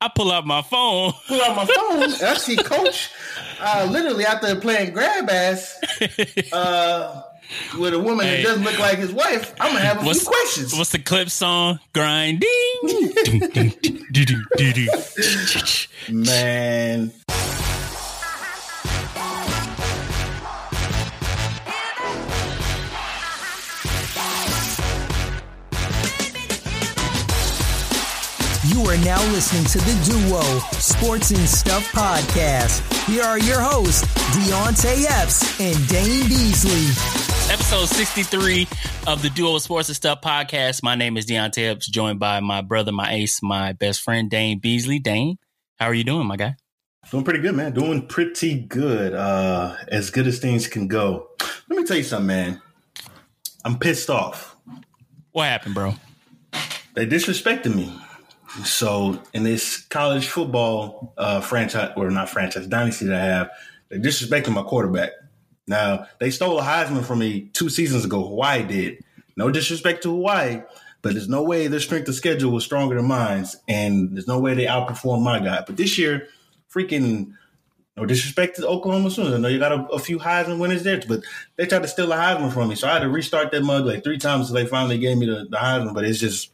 I pull out my phone. Pull out my phone. I see Coach uh, literally out there playing grab ass uh, with a woman Hey. that doesn't look like his wife. I'm gonna have a What's, few questions. what's the clip song? Grinding. Man, now listening to the Duo Sports and Stuff podcast. Here are your hosts, Deonte Epps and Dane Beasley. Episode 63 of the Duo Sports and Stuff podcast. My name is Deonte Epps, joined by my brother, my ace, my best friend, Dane Beasley. Dane, how are you doing, my guy? doing pretty good, man. Doing pretty good. Uh, as good as things can go. Let me tell you something, man. I'm pissed off. What happened, bro? They disrespected me. So in this college football uh, franchise, or not franchise, dynasty that I have, they disrespected my quarterback. Now they stole a Heisman from me two seasons ago. Hawaii did. No disrespect to Hawaii, but there's no way their strength of schedule was stronger than mine, and there's no way they outperformed my guy. But this year, freaking no disrespect to Oklahoma Sooners. I know you got a, a few Heisman winners there, but they tried to steal a Heisman from me. So I had to restart that mug like three times until they finally gave me the, the Heisman. But it's just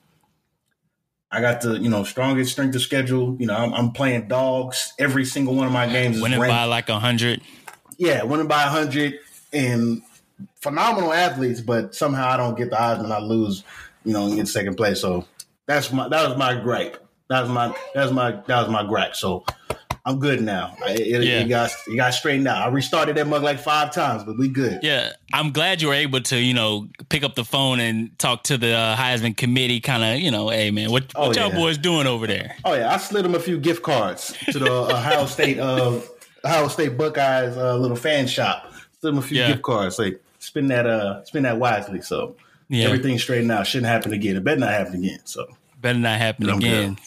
I got the you know strongest strength of schedule. You know I'm, I'm playing dogs every single one of my games. Is Winning ranked, by like a hundred. yeah, winning by a hundred and phenomenal athletes, but somehow I don't get the Heisman. I lose, you know, in second place. So that's my that was my gripe. That was my that was my that was my gripe. So I'm good now. I, it, Yeah. it got it got straightened out. I restarted that mug like five times, but we good. Yeah, I'm glad you were able to, you know, pick up the phone and talk to the uh, Heisman committee. Kind of, you know, hey man, what Oh, y'all yeah. boys doing over there? Oh yeah, I slid them a few gift cards to the Ohio State of Ohio State Buckeyes uh, little fan shop. Slid them a few Yeah. gift cards. Like spend that uh spend that wisely. So Yeah, everything straightened out. Shouldn't happen again. It better not happen again. So better not happen again.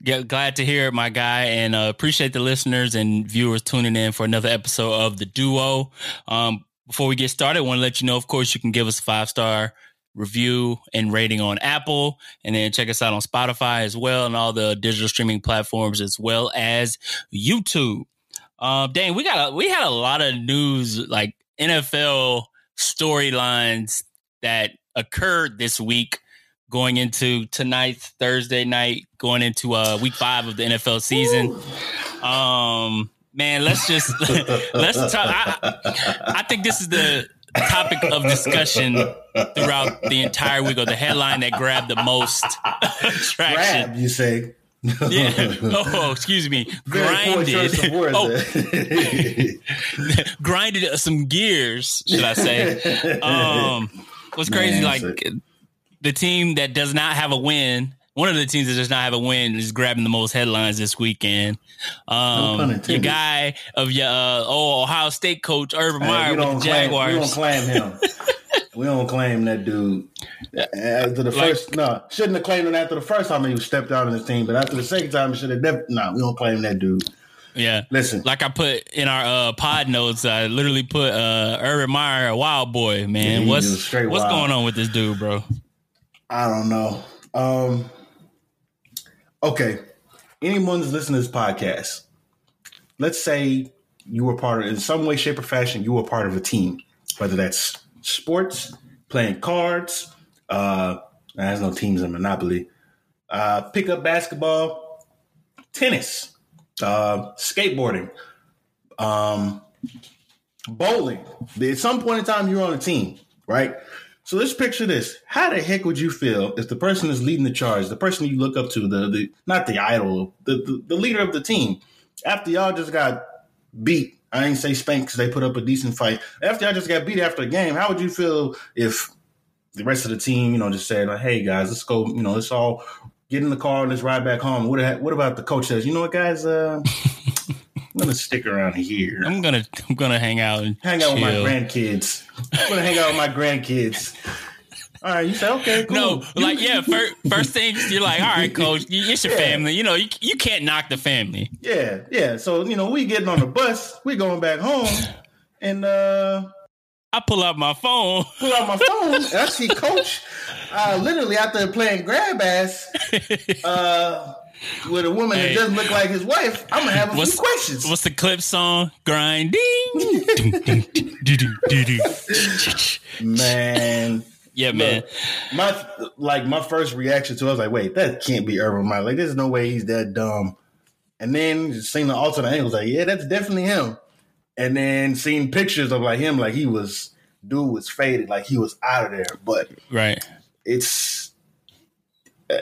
Yeah, glad to hear it, my guy, and uh, appreciate the listeners and viewers tuning in for another episode of the Duo. Um, before we get started, want to let you know, of course, you can give us a five star review and rating on Apple, and then check us out on Spotify as well, and all the digital streaming platforms as well as YouTube. Um, dang, we got a, we had a lot of news like NFL storylines that occurred this week going into tonight's Thursday night, going into uh week five of the NFL season. Um man, let's just let's talk I, I think this is the topic of discussion throughout the entire week or the headline that grabbed the most traction. grab, you say. Yeah. Oh, excuse me. Very poor choice of Grinded. words Oh, grinded some gears, should I say? Um, what's crazy, Man, like the team that does not have a win, one of the teams that does not have a win is grabbing the most headlines this weekend. Um, your guy of your uh, oh Ohio State coach Urban Hey, Meyer with the claim, we don't claim him. we don't claim that dude. After the Like- first, no, shouldn't have claimed him after the first time he stepped out on his team, but after the second time, he should have. Def- no, we don't claim that dude. Yeah. Listen, Like I put in our uh, pod notes, I literally put uh, Urban Meyer, a wild boy, man. Yeah, what's what's wild. going on with this dude, bro? I don't know. Um, okay, anyone's listening to this podcast. Let's say you were part of, in some way, shape, or fashion, you were part of a team, whether that's sports, playing cards. Uh, there's no teams in Monopoly. Uh, pick up basketball, tennis, uh, skateboarding, um, bowling. At some point in time, you're on a team, right? So let's picture this. How the heck would you feel if the person is leading the charge, the person you look up to, the, the not the idol, the, the, the leader of the team, after y'all just got beat, I ain't say spanked because they put up a decent fight. After y'all just got beat after a game, how would you feel if the rest of the team, you know, just said, hey guys, let's go, you know, let's all get in the car and let's ride back home. What, what about the coach says, you know what, guys, uh, I'm gonna stick around here. I'm gonna I'm gonna hang out and hang out with my grandkids. I'm gonna hang out with my grandkids. All right, you say okay, cool. No, like yeah, first, first things you're like, all right, coach, it's your Yeah. family. You know, you, you can't knock the family. yeah, yeah. So you know, we getting on the bus, we going back home, and uh I pull out my phone. Pull out my phone and I see Coach uh, literally out there playing grab ass uh, with a woman hey. that doesn't look like his wife. I'm gonna have a what's, few questions. What's the clip song? Grinding. man. Yeah, man. Look, my like my first reaction to it, I was like, wait, that can't be Urban Meyer. Like, there's no way he's that dumb. And then seeing the alternate angles, like, yeah, that's definitely him. And then seeing pictures of like him, like he was dude was faded, like he was out of there. But right, it's uh,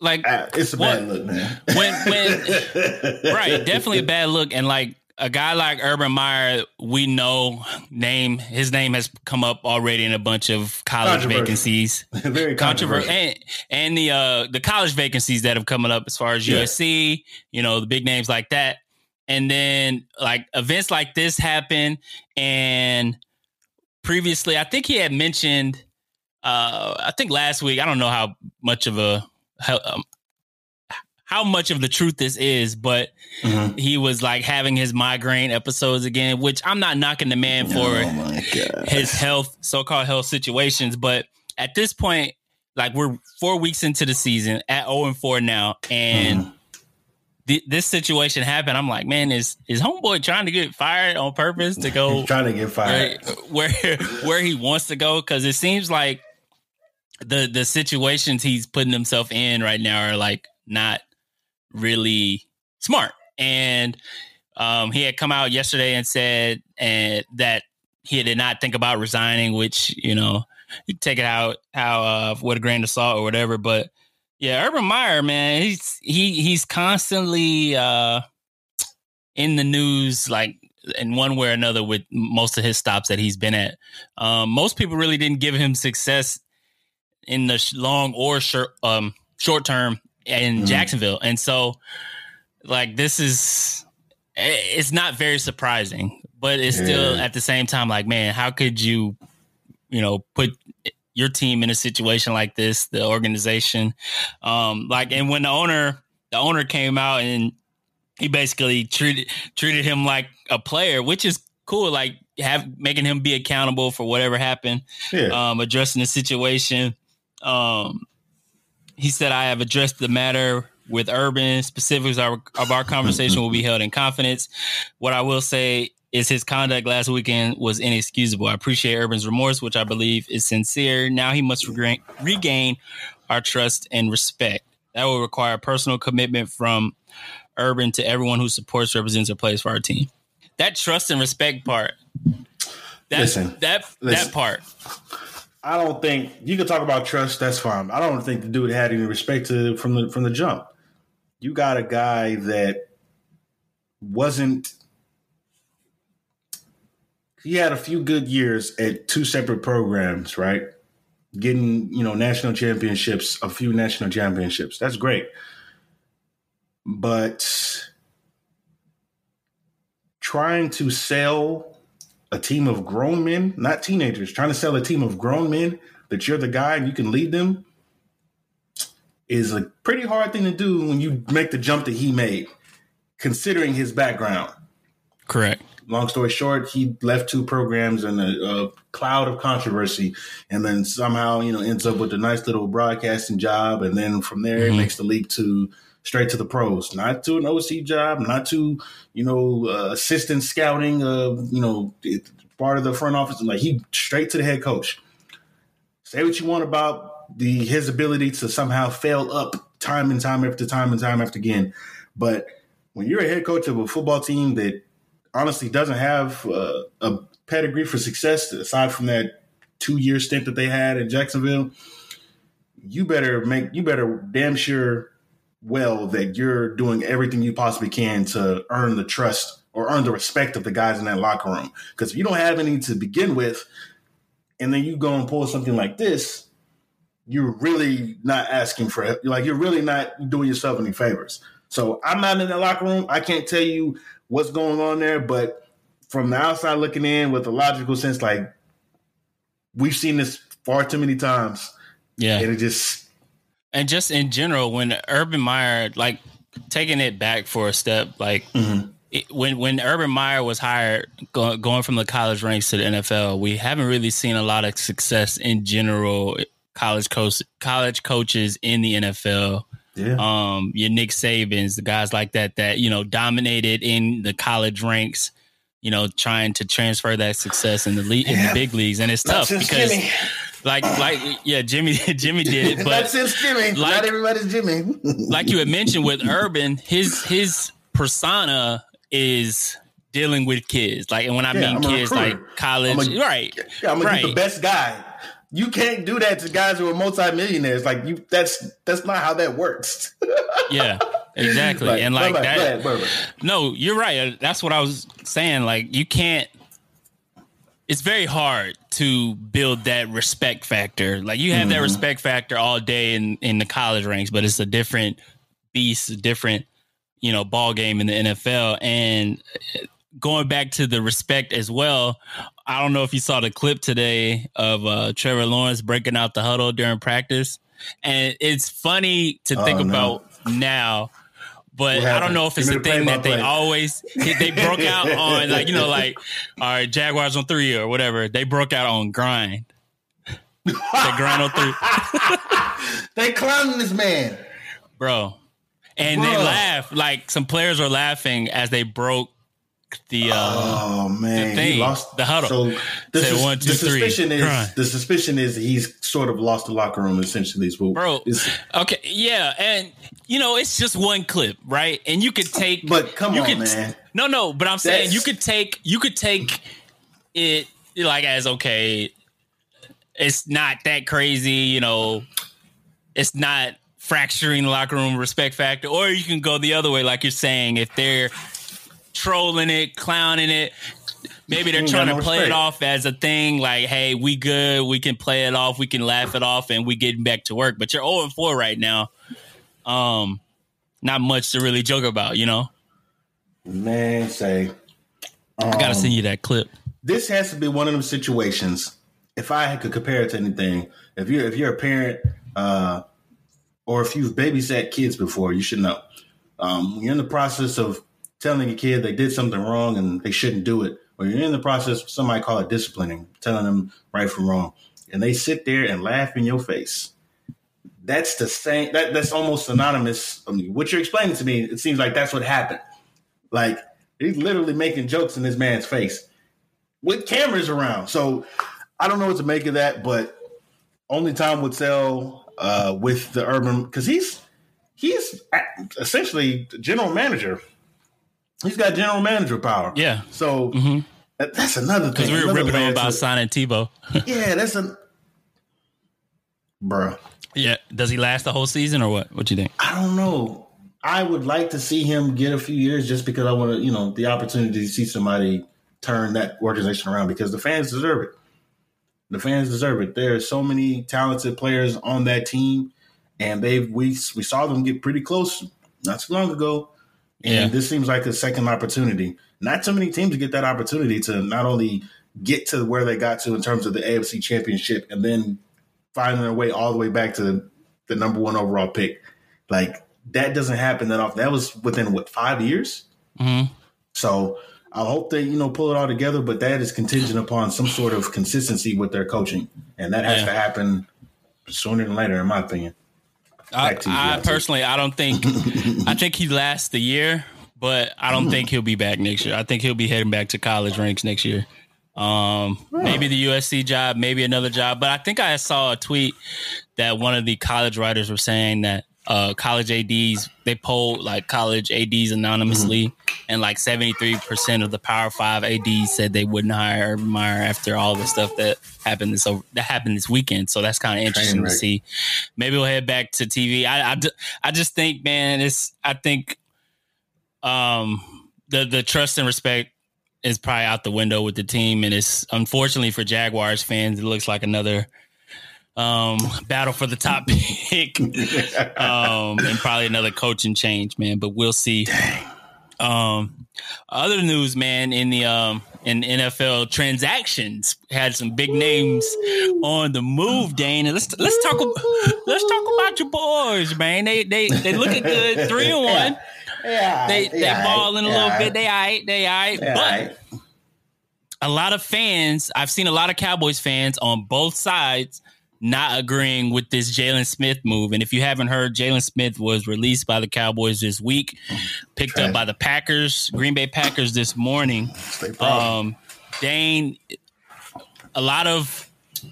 like uh, it's a bad look, man. When when right, definitely a bad look, and like a guy like Urban Meyer, we know name his name has come up already in a bunch of college vacancies. Very controversial, and, and the uh, the college vacancies that have come up as far as yeah. USC, you know, the big names like that, and then like events like this happen, and previously, I think he had mentioned, uh, I think last week, I don't know how much of a how, um, how much of the truth this is, but mm-hmm. he was like having his migraine episodes again, which I'm not knocking the man for oh his health, so called health situations. But at this point, like we're four weeks into the season at 0 and 4 now, and mm-hmm. Th- this situation happened. I'm like, man, is is homeboy trying to get fired on purpose to go trying to get fired where where, where he wants to go? Because it seems like the the situations he's putting himself in right now are like not really smart. And um, he had come out yesterday and said and that he did not think about resigning, which you know you take it out how uh, with a grain of salt or whatever. But yeah, Urban Meyer, man, he's he he's constantly uh, in the news, like in one way or another, with most of his stops that he's been at. Um, most people really didn't give him success in the long or short um, short term in mm. Jacksonville. And so like this is it's not very surprising, but it's yeah. still at the same time like man, how could you you know put your team in a situation like this, the organization um like and when the owner the owner came out and he basically treated treated him like a player, which is cool like have making him be accountable for whatever happened. Yeah. Um addressing the situation. Um he said, I have addressed the matter with Urban. Specifics of our, of our conversation will be held in confidence. What I will say is his conduct last weekend was inexcusable. I appreciate Urban's remorse, which I believe is sincere. Now he must regain, regain our trust and respect. That will require personal commitment from Urban to everyone who supports, represents, or plays for our team. That trust and respect part. That, listen, that listen. that part I don't think you can talk about trust. That's fine. I don't think the dude had any respect to from the from the jump. You got a guy that wasn't. He had a few good years at two separate programs, right? Getting you know national championships, a few national championships. That's great, but trying to sell a team of grown men, not teenagers, trying to sell a team of grown men that you're the guy and you can lead them is a pretty hard thing to do when you make the jump that he made, considering his background. Correct. Long story short, he left two programs in a, a cloud of controversy, and then somehow you know ends up with a nice little broadcasting job, and then from there mm-hmm. makes the leap to straight to the pros, not to an OC job, not to you know uh, assistant scouting, uh, you know part of the front office. Like he straight to the head coach. Say what you want about the his ability to somehow fail up time and time after time and time after again, but when you're a head coach of a football team that honestly doesn't have uh, a pedigree for success aside from that two year stint that they had in Jacksonville, you better make you better damn sure well that you're doing everything you possibly can to earn the trust or earn the respect of the guys in that locker room. Because if you don't have any to begin with, and then you go and pull something like this, you're really not asking for like you're really not doing yourself any favors. So I'm not in the locker room. I can't tell you what's going on there, but from the outside looking in with a logical sense, like we've seen this far too many times. Yeah. And it just and just in general, when Urban Meyer, like taking it back for a step, like mm-hmm. it, when when Urban Meyer was hired, go, going from the college ranks to the NFL, we haven't really seen a lot of success in general. College coach, college coaches in the NFL. Yeah. Um, your Nick Sabans, the guys like that that you know dominated in the college ranks. You know, trying to transfer that success in the league in the big leagues, and it's Not tough because, Jimmy. like, like yeah, Jimmy, Jimmy did it, but since Jimmy. like- Not everybody's Jimmy. like you had mentioned with Urban, his his persona is dealing with kids. Like, and when I Yeah, mean kids, like college, I'm a- right? Yeah, I'm gonna right. get the best guy. You can't do that to guys who are multimillionaires. Like you, that's that's not how that works. Yeah, exactly. and like that. No, you're right. Uh, that's what I was saying. Like, you can't. It's very hard to build that respect factor. Like, you have that mm-hmm. respect factor all day in in the college ranks, but it's a different beast, a different you know ball game in the NFL. And uh, going back to the respect as well. I don't know if you saw the clip today of uh, Trevor Lawrence breaking out the huddle during practice, and it's funny to think Oh, no. about now. But I don't know if it's Give a the thing that they play-by-play. always they broke out on like you know like all right Jaguars on three or whatever they broke out on grind. they grind on three, They clowning this man. bro, and they laugh like some players were laughing as they broke the. uh Oh man, thing, he lost the huddle. So the, Say sus- one, two, the three, suspicion is the suspicion is he's sort of lost the locker room essentially. Is what, bro. is- Okay, yeah, and you know it's just one clip, right? And you could take, But come you on, could, man. No, no, but I'm saying That's- you could take, you could take it like as okay. It's not that crazy, you know. It's not fracturing the locker room respect factor, or you can go the other way, like you're saying, if they're trolling it, clowning it. Maybe they're trying to play it off as a thing, like, hey, we good, we can play it off, we can laugh it off, and we getting back to work. But you're 0 4 right now. Um, not much to really joke about, you know. man, say I gotta send you that clip. this has to be one of them situations. If I could compare it to anything, if you're if you're a parent, uh, or if you've babysat kids before, you should know. Um, you're in the process of telling a kid they did something wrong and they shouldn't do it, or you're in the process, somebody call it disciplining, telling them right from wrong, and they sit there and laugh in your face. That's the same. That that's almost synonymous. I mean, what you're explaining to me, it seems like that's what happened. Like he's literally making jokes in this man's face with cameras around. So I don't know what to make of that, but only time would tell uh, with the urban because he's he's essentially general manager. He's got general manager power. Yeah. So Mhm. that, that's another thing. Because we were Another ripping on about to signing Tebow. Yeah, that's a bruh. yeah. Does he last the whole season or what? What you think? I don't know. I would like to see him get a few years just because I want to, you know, the opportunity to see somebody turn that organization around because the fans deserve it. The fans deserve it. There are so many talented players on that team, and they've we we saw them get pretty close not too long ago. And Yeah. this seems like a second opportunity. Not too many teams get that opportunity to not only get to where they got to in terms of the AFC championship and then finding their way all the way back to the number one overall pick. Like that doesn't happen that often. That was within what five years. Mhm. So I hope they you know pull it all together, but that is contingent upon some sort of consistency with their coaching, and that has Yeah. to happen sooner than later, in my opinion. I, Back to you, I personally, I don't think. I think he lasts the year, but I don't think he'll be back next year. I think he'll be heading back to college ranks next year. Um, maybe the USC job, maybe another job. But I think I saw a tweet that one of the college writers were saying that uh, college ads they polled like college ads anonymously, and like seventy three percent of the Power Five ads said they wouldn't hire Urban Meyer after all the stuff that happened this over, that happened this weekend. So that's kind of interesting to see. Maybe we'll head back to TV. I, I, I just think, man, it's I think um the the trust and respect is probably out the window with the team, and it's unfortunately for Jaguars fans, it looks like another um battle for the top pick, um, and probably another coaching change, man. But we'll see. Um, other news, man, in the um in NFL transactions had some big names on the move. Dane, let's let's talk let's talk about your boys, man. They they they looking good, three and one. Yeah, They they yeah, balling a yeah, little bit. They all right, they all right. yeah, but a lot of fans, I've seen a lot of Cowboys fans on both sides not agreeing with this Jaylon Smith move. And if you haven't heard, Jaylon Smith was released by the Cowboys this week, picked Trash. up by the Packers, Green Bay Packers this morning. Um, Dane, a lot of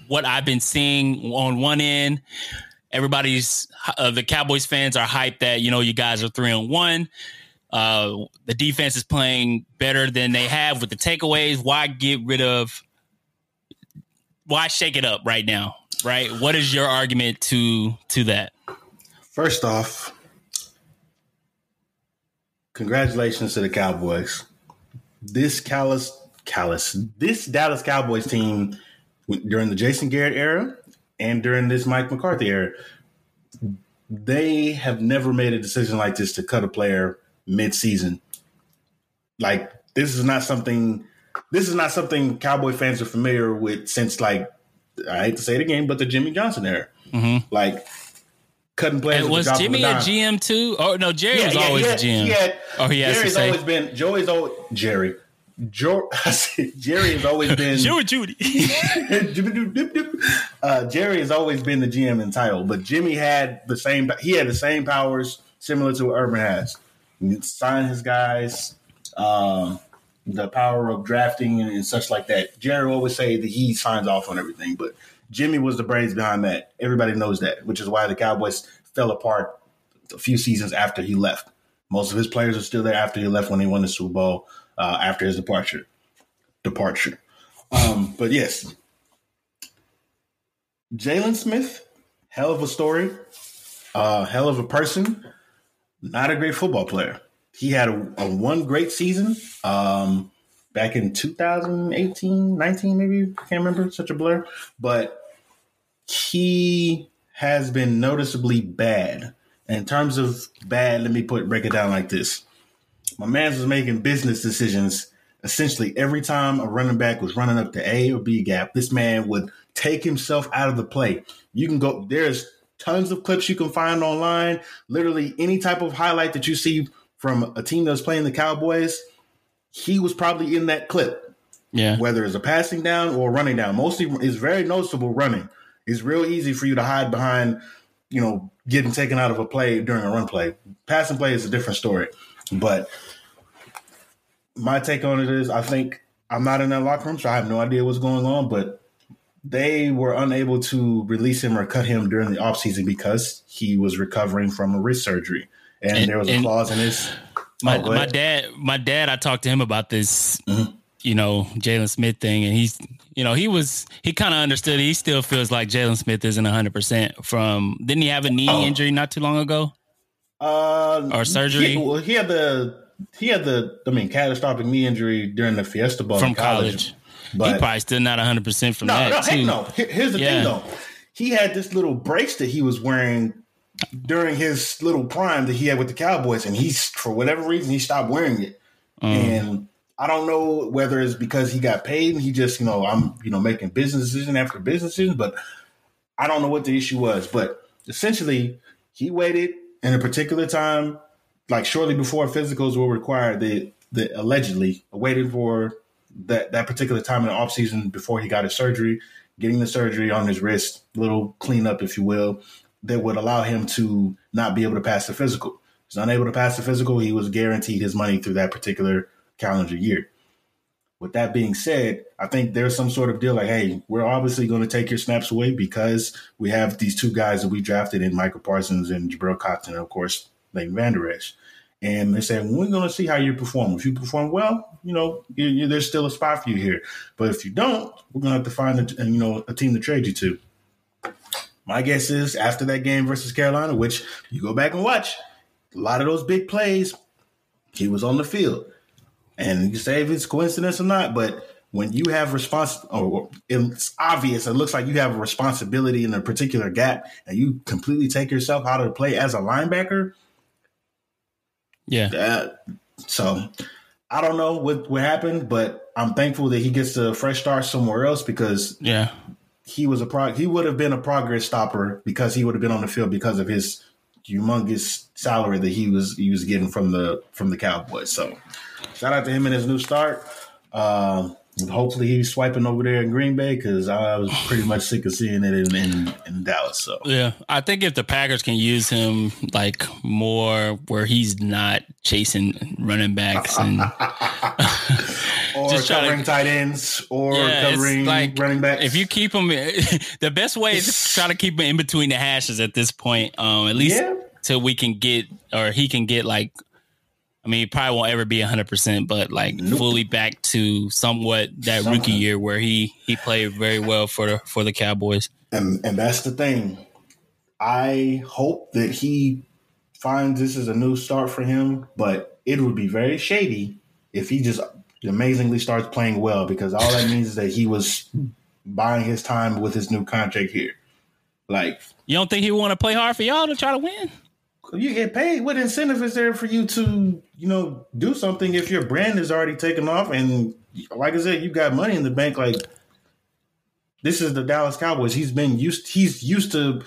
what I've been seeing on one end, everybody's uh, the Cowboys fans are hyped that you know you guys are three on one. Uh, the defense is playing better than they have with the takeaways. Why get rid of? Why shake it up right now? Right? What is your argument to to that? First off, congratulations to the Cowboys. This callous, callous, this Dallas Cowboys team during the Jason Garrett era and during this Mike McCarthy era, they have never made a decision like this to cut a player mid-season. Like this is not something. This is not something Cowboy fans are familiar with since like I hate to say it again, but the Jimmy Johnson era. Like cutting players. And was Jimmy a. GM too? Oh no, Jerry was always he a GM. Had, oh, he has to Jerry's say. always been Joey's always Jerry. Jerry has always been Joey Judy. uh, Jerry has always been the GM in title, but Jimmy had the same. He had the same powers similar to what Urban has. Sign his guys, um, the power of drafting and, such like that. Jerry always say that he signs off on everything, but Jimmy was the brains behind that. Everybody knows that, which is why the Cowboys fell apart a few seasons after he left. Most of his players are still there after he left when he won the Super Bowl uh, after his departure. Departure. Um, but yes, Jaylon Smith, hell of a story, uh, hell of a person, not a great football player. He had a, a one great season um, back in 2018, 19, maybe. I can't remember, such a blur. But he has been noticeably bad. In terms of bad, let me put break it down like this. My man was making business decisions essentially every time a running back was running up the A or B gap, this man would take himself out of the play. You can go, there's tons of clips you can find online. Literally any type of highlight that you see from a team that's playing the Cowboys, he was probably in that clip yeah. whether it's a passing down or running down. Mostly it's very noticeable running. It's real easy for you to hide behind, you know, getting taken out of a play during a run play. Passing play is a different story. But my take on it is I think I'm not in that locker room, so I have no idea what's going on, but they were unable to release him or cut him during the offseason because he was recovering from a wrist surgery. And, And- there was a and- clause in his My Oh, my dad, my dad, I talked to him about this, Mhm. you know, Jaylon Smith thing, and he's, you know, he was, he kind of understood. He still feels like Jaylon Smith isn't hundred percent from. Didn't he have a knee Oh. injury not too long ago? Uh, Or surgery? He, well, he had the he had the I mean catastrophic knee injury during the Fiesta Bowl From in college. he probably still not hundred percent from no, that no, too. no. Here- Here's the Yeah. thing though, he had this little brace that he was wearing during his little prime that he had with the Cowboys, and he's for whatever reason he stopped wearing it, Mm. and. I don't know whether it's because he got paid and he just, you know, I'm, you know, making business decision after business decision, but I don't know what the issue was. But essentially, he waited in a particular time like shortly before physicals were required, they, they allegedly waited for that, that particular time in the offseason before he got his surgery, getting the surgery on his wrist, little cleanup, if you will, that would allow him to not be able to pass the physical. He's unable to pass the physical. He was guaranteed his money through that particular calendar year. With that being said, I think there's some sort of deal like, hey, we're obviously going to take your snaps away because we have these two guys that we drafted in Micah Parsons and Jabril Cotton, and of course, Leighton Vander Esch. And they said, we're going to see how you perform. If you perform well, you know, you, you, there's still a spot for you here. But if you don't, we're going to have to find, a, you know, a team to trade you to. My guess is after that game versus Carolina, which you go back and watch, a lot of those big plays, he was on the field. And you say if it's coincidence or not, but when you have respons or it's obvious, it looks like you have a responsibility in a particular gap, and you completely take yourself out of the play as a linebacker. Yeah. That, so I don't know what what happened, but I'm thankful that he gets a fresh start somewhere else because Yeah. He was a pro. He would have been a progress stopper because he would have been on the field because of his humongous salary that he was he was getting from the from the Cowboys. So shout out to him and his new start. Um, hopefully he's swiping over there in Green Bay because I was pretty much sick of seeing it in, in, in Dallas. So Yeah, I think if the Packers can use him like more, where he's not chasing running backs and or Just try to- covering tight ends or Yeah, covering like, running backs. if you keep him, the best way is to try to keep him in between the hashes at this point. Um, at least Yeah. till we can get or he can get like. I mean, he probably won't ever be hundred percent, but like Nope. fully back to somewhat that rookie year where he he played very well for the for the Cowboys. And and that's the thing. I hope that he finds this is a new start for him, but it would be very shady if he just amazingly starts playing well because all that means is that he was buying his time with his new contract here. Like You don't think he want to play hard for y'all to try to win? You get paid. What incentive is there for you to, you know, do something if your brand is already taken off and like I said, you got money in the bank like this is the Dallas Cowboys. He's been used he's used to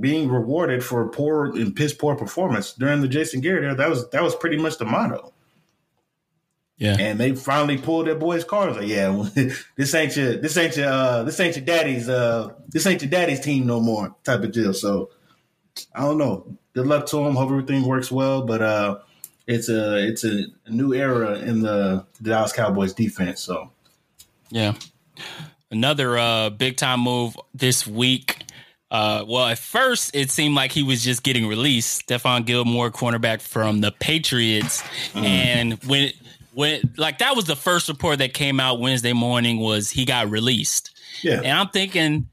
being rewarded for poor and piss poor performance during the Jason Garrett era. That was that was pretty much the motto. Yeah. And they finally pulled their boys' cards. Like, yeah, this ain't your this ain't your uh this ain't your daddy's uh this ain't your daddy's team no more type of deal. So I don't know. Good luck to him. Hope everything works well. But uh it's a it's a, new era in the Dallas Cowboys defense. So Yeah. Another uh, big time move this week. Uh, well, at first it seemed like he was just getting released. Stephon Gilmore, cornerback from the Patriots, and when when like that was the first report that came out Wednesday morning was he got released, yeah. and I'm thinking,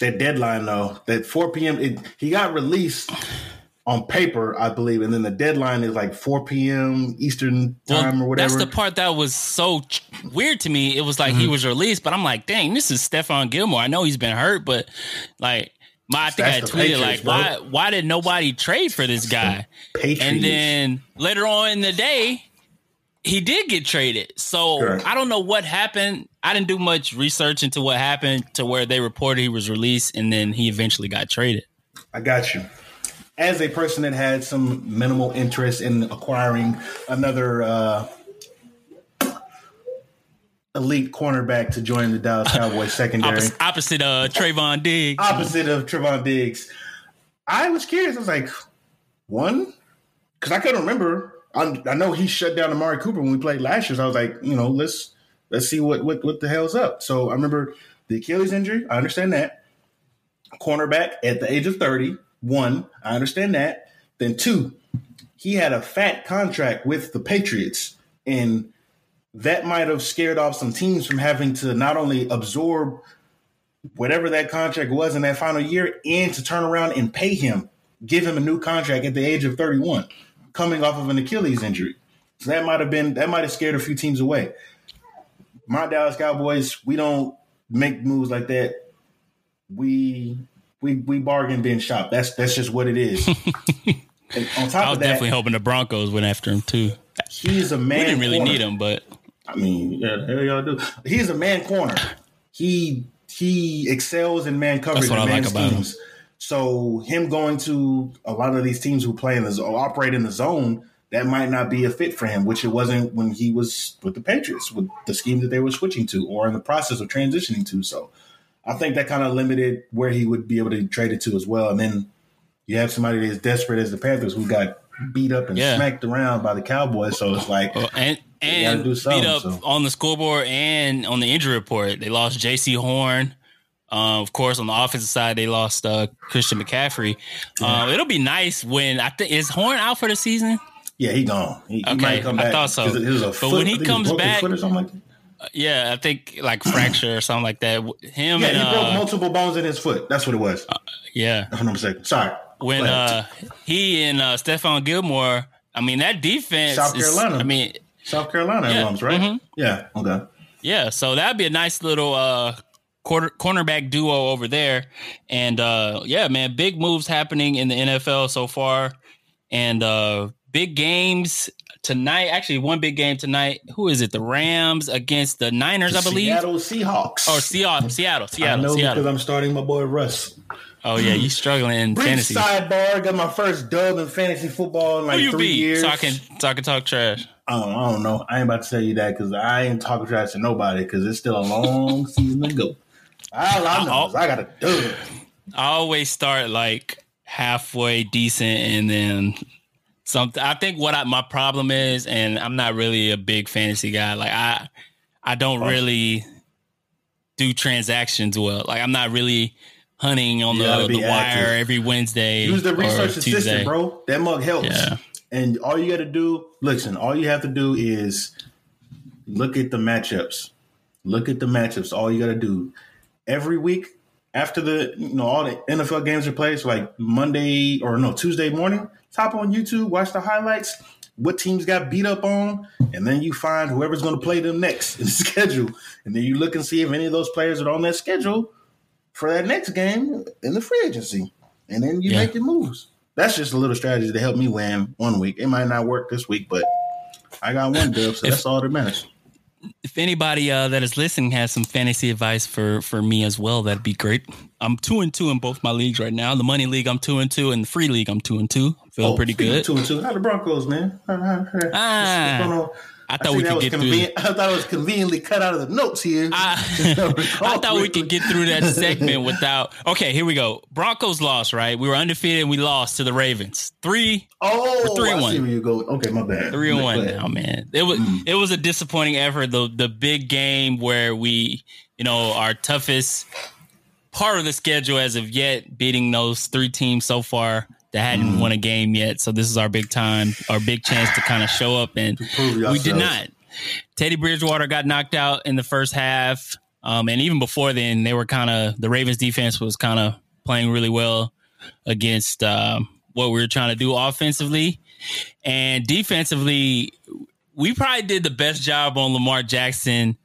that deadline though, that 4 p.m. It, he got released on paper, I believe, and then the deadline is like 4 p.m. Eastern well, time or whatever. that's the part that was so ch- weird to me. It was like he mm-hmm. was released, but I'm like, dang, this is Stephon Gilmore. I know he's been hurt, but like. My, I think That's I tweeted Patriots, like, bro. why why did nobody trade for this guy? Patriots. And then later on in the day, he did get traded. So Correct. I don't know what happened. I didn't do much research into what happened to where they reported he was released and then he eventually got traded. I got you. As a person that had some minimal interest in acquiring another uh, elite cornerback to join the Dallas Cowboys secondary, Opposite, opposite uh Trevon Diggs. opposite of Trevon Diggs, I was curious. I was like, one, because I couldn't remember. I, I know he shut down Amari Cooper when we played last year. So I was like, you know, let's let's see what what what the hell's up. So I remember the Achilles injury. I understand that. Cornerback at the age of thirty. One, I understand that. Then two, he had a fat contract with the Patriots, and that might have scared off some teams from having to not only absorb whatever that contract was in that final year and to turn around and pay him, give him a new contract at the age of 31, coming off of an Achilles injury. So that might have been that might have scared a few teams away. My Dallas Cowboys, we don't make moves like that. We we we bargain bin shop. That's that's just what it is. and on top I was of that, definitely hoping the Broncos went after him too. he's a man. We didn't really corner. need him, but I mean, yeah, hell y'all do. He's a man corner. He he excels in man coverage That's what and I like about him. So him going to a lot of these teams who play in the zone, operate in the zone, that might not be a fit for him, which it wasn't when he was with the Patriots, with the scheme that they were switching to, or in the process of transitioning to. So I think that kind of limited where he would be able to trade it to as well. And then you have somebody as desperate as the Panthers who got beat up and Yeah. smacked around by the Cowboys. So it's like uh, and and do beat something, up so. on the scoreboard and on the injury report. They lost Jaycee Horn. Uh, of course, on the offensive side, they lost uh, Christian McCaffrey. Um, it'll be nice when I think is Horn out for the season. Yeah, he gone. He, he Okay, might come I thought so. It was a But foot, when he I think it was comes back- like. Yeah, I think like fracture or something like that. Him Yeah, and he broke uh, multiple bones in his foot. That's what it was. yeah, If I'm. Sorry. when uh, he and uh, Stephon Gilmore. I mean that defense. South is- Carolina. I mean, South Carolina yeah, alums, right? mhm. Yeah. Okay. Yeah, so that'd be a nice little uh quarter cornerback duo over there. And uh yeah, man, big moves happening in the NFL so far. And uh big games tonight. Actually, one big game tonight. Who is it? The Rams against the Niners, The I believe. Seattle Seahawks. Oh, or Seattle, Seattle, I Seattle, know Seattle. because I'm starting my boy Russ. Oh yeah, you struggling in Brief fantasy. sidebar. Got my first dub in fantasy football in like Who you three beat? years. So I can, so I can talk trash. I don't, I don't know. I ain't about to tell you that because I ain't talking trash to nobody because it's still a long season to go. All I know Uh-oh. is I got a dub. I always start like halfway decent and then something. I think what I, my problem is, and I'm not really a big fantasy guy. Like I, I don't really do transactions well. Like I'm not really hunting on the, the wire every Wednesday. Use the research Tuesday. assistant, bro. That mug helps. Yeah. And all you got to do, listen, all you have to do is look at the matchups. Look at the matchups. All you got to do every week after the, you know, all the NFL games are played. So like Monday or no, Tuesday morning, top on YouTube, watch the highlights, what teams got beat up on, and then you find whoever's going to play them next in the schedule. And then you look and see if any of those players are on that schedule for that next game in the free agency. And then you Yeah. make your moves. That's just a little strategy to help me win one week. It might not work this week, but I got one dub, so If- that's all that matters. If anybody uh, that is listening has some fantasy advice for for me as well, that'd be great. I'm two and two in both my leagues right now. The money league, I'm two and two, and the free league, I'm two and two. Feeling pretty Oh, speaking good. Two and two. How the Broncos, man? How- how- how- Ah, what's going on? I I thought see we could get through. I thought it was conveniently cut out of the notes here. I, I thought we could get through that segment without. Okay, here we go. Broncos lost, right? We were undefeated and we lost to the Ravens. Three, Oh, three I one. see where you go. Okay, my bad. three and one now, man. It was hmm. it was a disappointing effort. The the big game where we, you know, our toughest part of the schedule as of yet, beating those three teams so far that hadn't won a game yet. So this is our big time, our big chance to kind of show up and we did not. Teddy Bridgewater got knocked out in the first half. Um, and even before then, they were kind of the Ravens defense was kind of playing really well against um, what we were trying to do offensively. And defensively, we probably did the best job on Lamar Jackson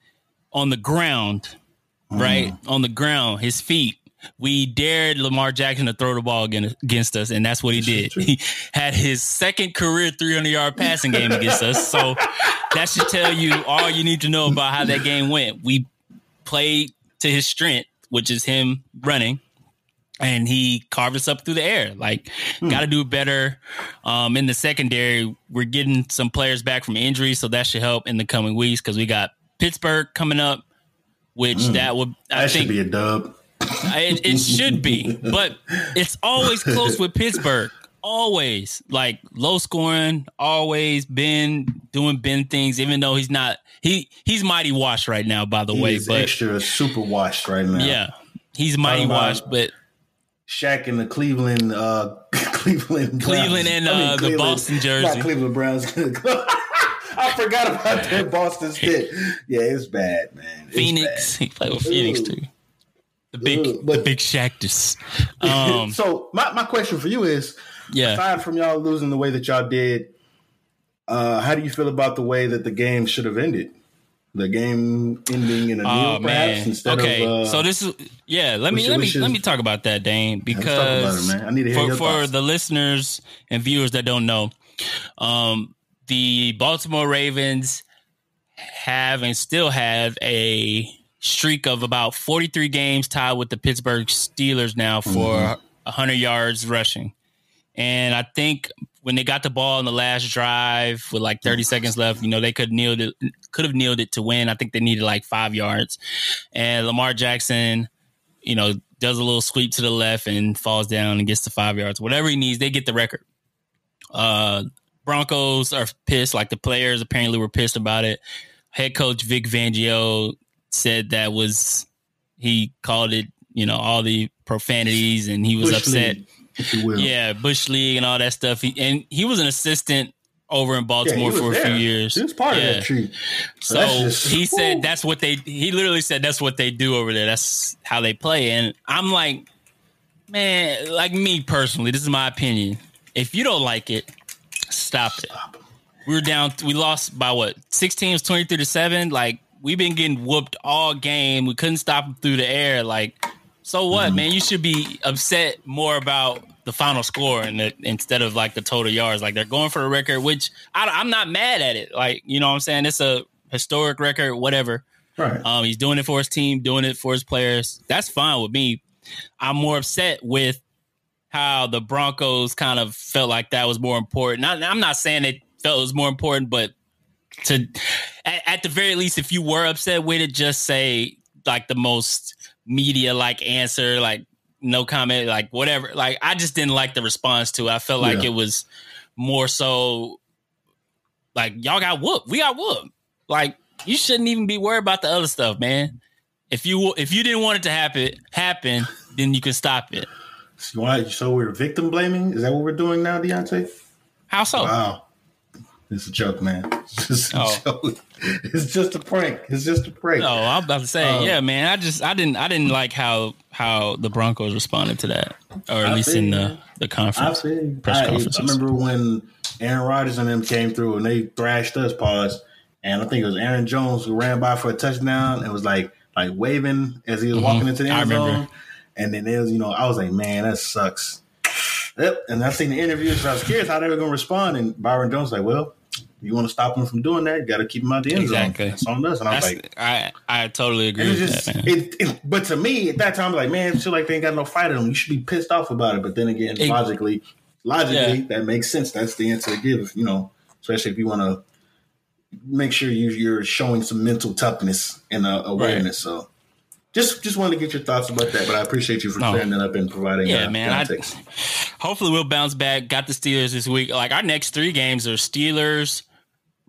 on the ground, right? On the ground, his feet. We dared Lamar Jackson to throw the ball against, us, and that's what he did. He had his second career 300 yard passing game against us. So that should tell you all you need to know about how that game went. We played to his strength, which is him running, and he carved us up through the air. Like, got to do better. Um, in the secondary, we're getting some players back from injury, so that should help in the coming weeks because we got Pittsburgh coming up, which that would I That think should be a dub. It, it should be, but it's always close with Pittsburgh. Always like low scoring. Always been doing Ben things, even though he's not. He he's mighty washed right now. By the He way, but extra super washed right now. yeah, he's mighty washed. But Shaq in the Cleveland, uh, Cleveland, Cleveland Browns. and, I mean, uh, the Cleveland- Boston jersey. Not Cleveland Browns. I forgot about that Boston stick. Yeah, it's bad, man. It's Phoenix, he played with Phoenix Ooh. too. The big, Ooh, the big Shactus. Um, so my, my question for you is, yeah. aside from y'all losing the way that y'all did, uh, how do you feel about the way that the game should have ended? The game ending in a Oh perhaps man. instead Okay. of. Uh, so this is yeah. Let me let me let me talk about that, Dane, because it, man. I need to hear for for the listeners and viewers that don't know, um, the Baltimore Ravens have and still have a streak of about 43 games tied with the Pittsburgh Steelers now for Mm-hmm. 100 yards rushing. And I think when they got the ball in the last drive with like 30 seconds left, you know, they could kneeled it could have kneeled it to win. I think they needed like 5 yards. And Lamar Jackson, you know, does a little sweep to the left and falls down and gets to 5 yards. Whatever he needs, they get the record. Uh Broncos are pissed like the players apparently were pissed about it. Head coach Vic Fangio said that was he called it, you know, all the profanities and he was Bush upset. League, if you will. Yeah, Bush League and all that stuff. He, and he was an assistant over in Baltimore was for a there. few years. He was part Yeah. of that tree. So that's just- he said that's what they. He literally said that's what they do over there. That's how they play. And I'm like, man, like me personally, this is my opinion. If you don't like it, stop it. We were down. We lost by what? Six teams, twenty three to seven. Like we've been getting whooped all game. We couldn't stop them through the air. Like, so what, Mm-hmm. man? You should be upset more about the final score and the, instead of like the total yards. Like they're going for a record, which I, I'm not mad at it. Like you know what I'm saying? It's a historic record, whatever. Right. Um, he's doing it for his team, doing it for his players. That's fine with me. I'm more upset with how the Broncos kind of felt like that was more important. I, I'm not saying it felt it was more important, but to at, at the very least, if you were upset with it, just say like the most media like answer, like no comment, like whatever. Like I just didn't like the response to it. I felt like Yeah. it was more so like y'all got whooped. We got whooped. Like you shouldn't even be worried about the other stuff, man. If you if you didn't want it to happen happen, then you can stop it. So, why, so we're victim blaming? Is that what we're doing now, Deonte? How so? Wow. It's a joke, man. It's just a Oh. joke. It's just a prank. It's just a prank. No, I'm about to say, Um, yeah, man. I just I didn't I didn't like how how the Broncos responded to that, or at I least feel in the the I conference. see. Press I, I remember when Aaron Rodgers and them came through and they thrashed us, pause. And I think it was Aaron Jones who ran by for a touchdown and was like like waving as he was walking into the Mm-hmm. I end remember. zone. And then it was, you know, I was like, man, that sucks. Yep. And I seen the interviews, so I was curious how they were going to respond. And Byron Jones was like, well, you want to stop them from doing that, you got to keep them out the end Exactly. zone. That's on us. And I was That's, like, I I totally agree it just, that, it, it, but to me at that time, like, man, feel like they ain't got no fight in them. You should be pissed off about it. But then again, logically, logically, Yeah. that makes sense. That's the answer to give, you know, especially if you want to make sure you, you're showing some mental toughness and uh, awareness. So just just wanted to get your thoughts about that. But I appreciate you for No. clearing that up and providing. Yeah, uh, man. I, hopefully we'll bounce back. Got the Steelers this week. Like our next three games are Steelers,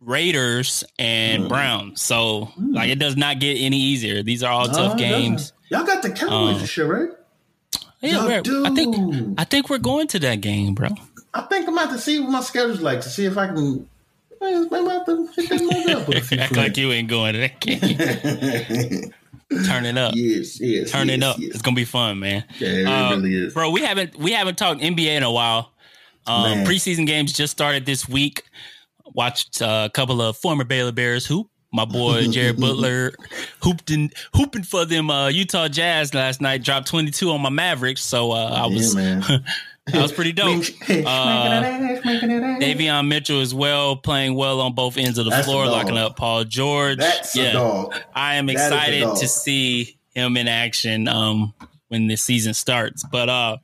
Raiders, and Mm. Browns. So like it does not get any easier. These are all No, tough games. Y'all got the Cowboys Um, and shit, right? Yeah. I think I think we're going to that game, bro. I think I'm about to see what my schedule's like to see if I can. I'm about to hit that mug up with a few Act like you ain't going to that game. Turn it up. yes, yes. Turn it up. yes. It's gonna be fun, man. Yeah, it Uh, really is. bro. We haven't we haven't talked NBA in a while. Um, preseason games just started this week. Watched a couple of former Baylor Bears hoop. My boy Jared Butler hooped in, hooping for them uh, Utah Jazz last night. Dropped twenty two on my Mavericks, so uh, I was yeah, that was pretty dope. Uh, Davion Mitchell as well, playing well on both ends of the That's floor, locking up Paul George. That's yeah. I am That is a excited to see him in action um, when the season starts. But uh,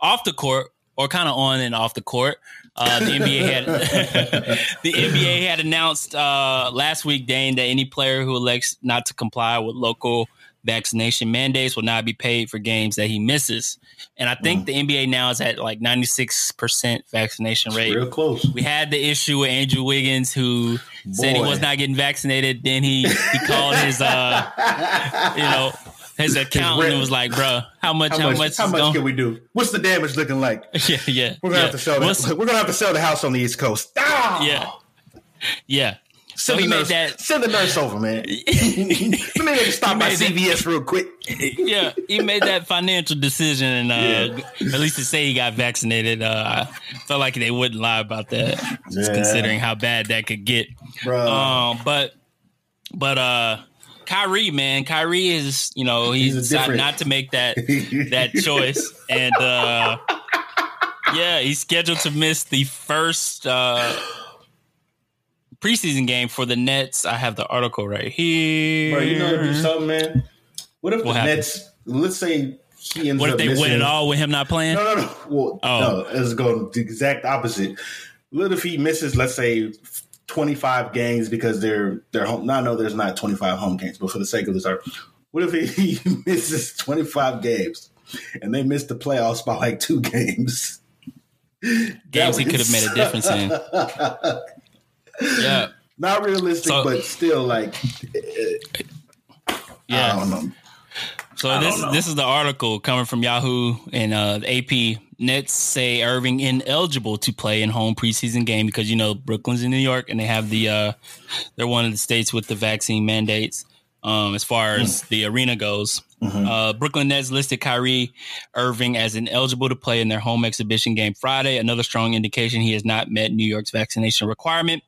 off the court, or kind of on and off the court, uh, the NBA had the NBA had announced uh, last week, Dane, that any player who elects not to comply with local vaccination mandates will not be paid for games that he misses. And I Mm. think the NBA now is at like ninety six percent vaccination rate. Real close. We had the issue with Andrew Wiggins who said he was not getting vaccinated. Then he he called his uh you know his accountant and was like, "Bro, how much? How, How, much? much? how much going- can we do? What's the damage looking like? Yeah, yeah. We're gonna yeah. have to sell. We're gonna have to sell the house on the East Coast. Ah! Yeah, yeah. So Send he the made nurse, that. Send the nurse over, man. Let me make stop by that- CVS real quick. yeah, he made that financial decision, and uh, at least to say he got vaccinated. Uh, I felt like they wouldn't lie about that, just considering how bad that could get. Bro. Um, but but uh, Kyrie, man, Kyrie is you know he's, He's decided not to make that that choice, and uh, yeah, he's scheduled to miss the first uh, preseason game for the Nets. I have the article right here. Bro, you know do something, man. What if What the happened? Nets? Let's say he ends What if they missing, win it all with him not playing? No, no, no. Well, Oh. no. It's going the exact opposite. What if he misses? Let's say. 25 games because they're they're home. Now I know there's not 25 home games, but for the sake of this, what if he, he misses 25 games and they miss the playoffs by like two games? Games he could have made a difference in. Yeah, Not realistic, So- but still like yeah. I don't know. So this this is the article coming from Yahoo and uh, AP. Nets say Irving ineligible to play in home preseason game because you know Brooklyn's in New York and they have the uh, they're one of the states with the vaccine mandates um, as far as the arena goes. Uh, Brooklyn Nets listed Kyrie Irving as ineligible to play in their home exhibition game Friday. Another strong indication he has not met New York's vaccination requirement.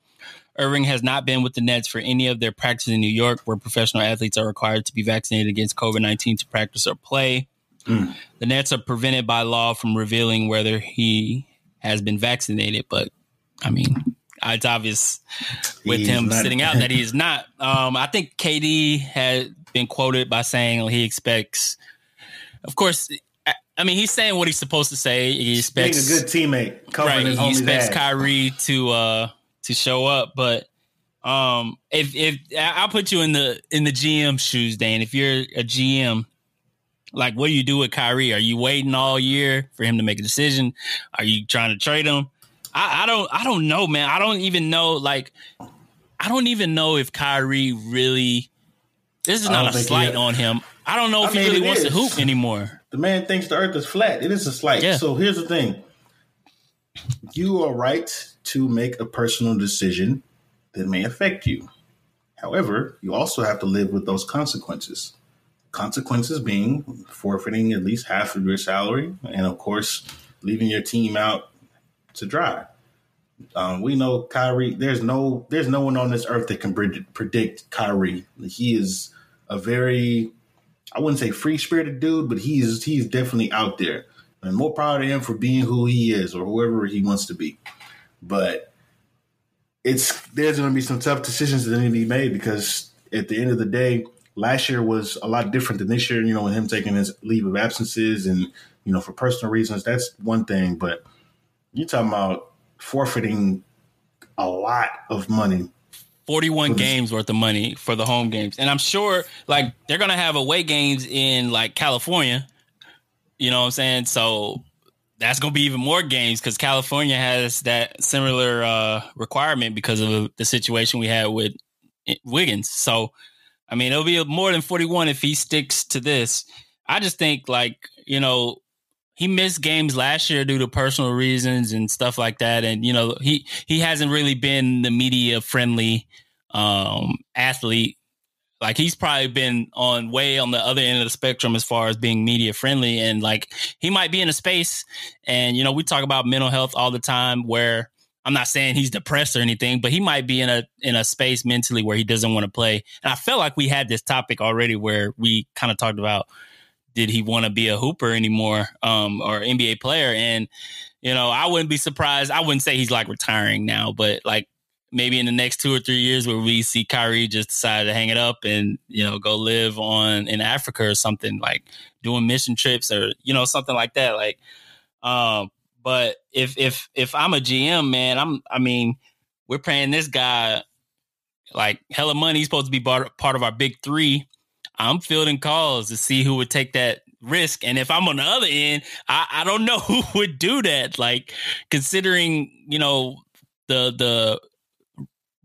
Irving has not been with the Nets for any of their practices in New York, where professional athletes are required to be vaccinated against COVID 19 to practice or play. Mm. The Nets are prevented by law from revealing whether he has been vaccinated, but I mean, it's obvious with He's him not, sitting out that he is not. Um, I think KD had been quoted by saying he expects, of course. I mean, he's saying what he's supposed to say. He expects being a good teammate. Right, he expects ass. Kyrie to uh to show up, but um, if if I'll put you in the in the GM shoes, Dan. If you're a GM, like what do you do with Kyrie? Are you waiting all year for him to make a decision? Are you trying to trade him? I, I don't I don't know, man. I don't even know. Like, I don't even know if Kyrie really. This is not a slight on him. I don't know if I mean, he really wants is. to hoop anymore. The man thinks the earth is flat. It is a slight. Yeah. So here's the thing. You are right to make a personal decision that may affect you. However, you also have to live with those consequences. Consequences being forfeiting at least half of your salary, and of course, leaving your team out to dry. Um, we know Kyrie. There's no there's no one on this earth that can predict, Kyrie. He is a very I wouldn't say free spirited dude, but he's he's definitely out there. And more proud of him for being who he is or whoever he wants to be. But it's there's going to be some tough decisions that need to be made because at the end of the day, last year was a lot different than this year. You know, with him taking his leave of absences and you know for personal reasons, that's one thing. But you're talking about forfeiting a lot of money 41 games worth of money for the home games. And I'm sure like they're going to have away games in like California. You know what I'm saying? So that's going to be even more games because California has that similar uh, requirement because of the situation we had with Wiggins. So, I mean, it'll be more than 41 if he sticks to this. I just think, like, you know, he missed games last year due to personal reasons and stuff like that. And, you know, he, he hasn't really been the media friendly um, athlete like he's probably been on way on the other end of the spectrum as far as being media friendly and like he might be in a space and you know we talk about mental health all the time where I'm not saying he's depressed or anything, but he might be in a in a space mentally where he doesn't want to play. And I felt like we had this topic already where we kind of talked about did he want to be a hooper anymore um, or NBA player and you know, I wouldn't be surprised. I wouldn't say he's like retiring now, but like maybe in the next two or three years where we see Kyrie just decide to hang it up and you know go live on in Africa or something like doing mission trips or you know something like that. Like um but if if if I'm a GM man I'm I mean we're paying this guy like hella money. He's supposed to be part, of our big 3 I'm fielding calls to see who would take that risk. And if I'm on the other end I I don't know who would do that. Like considering you know the the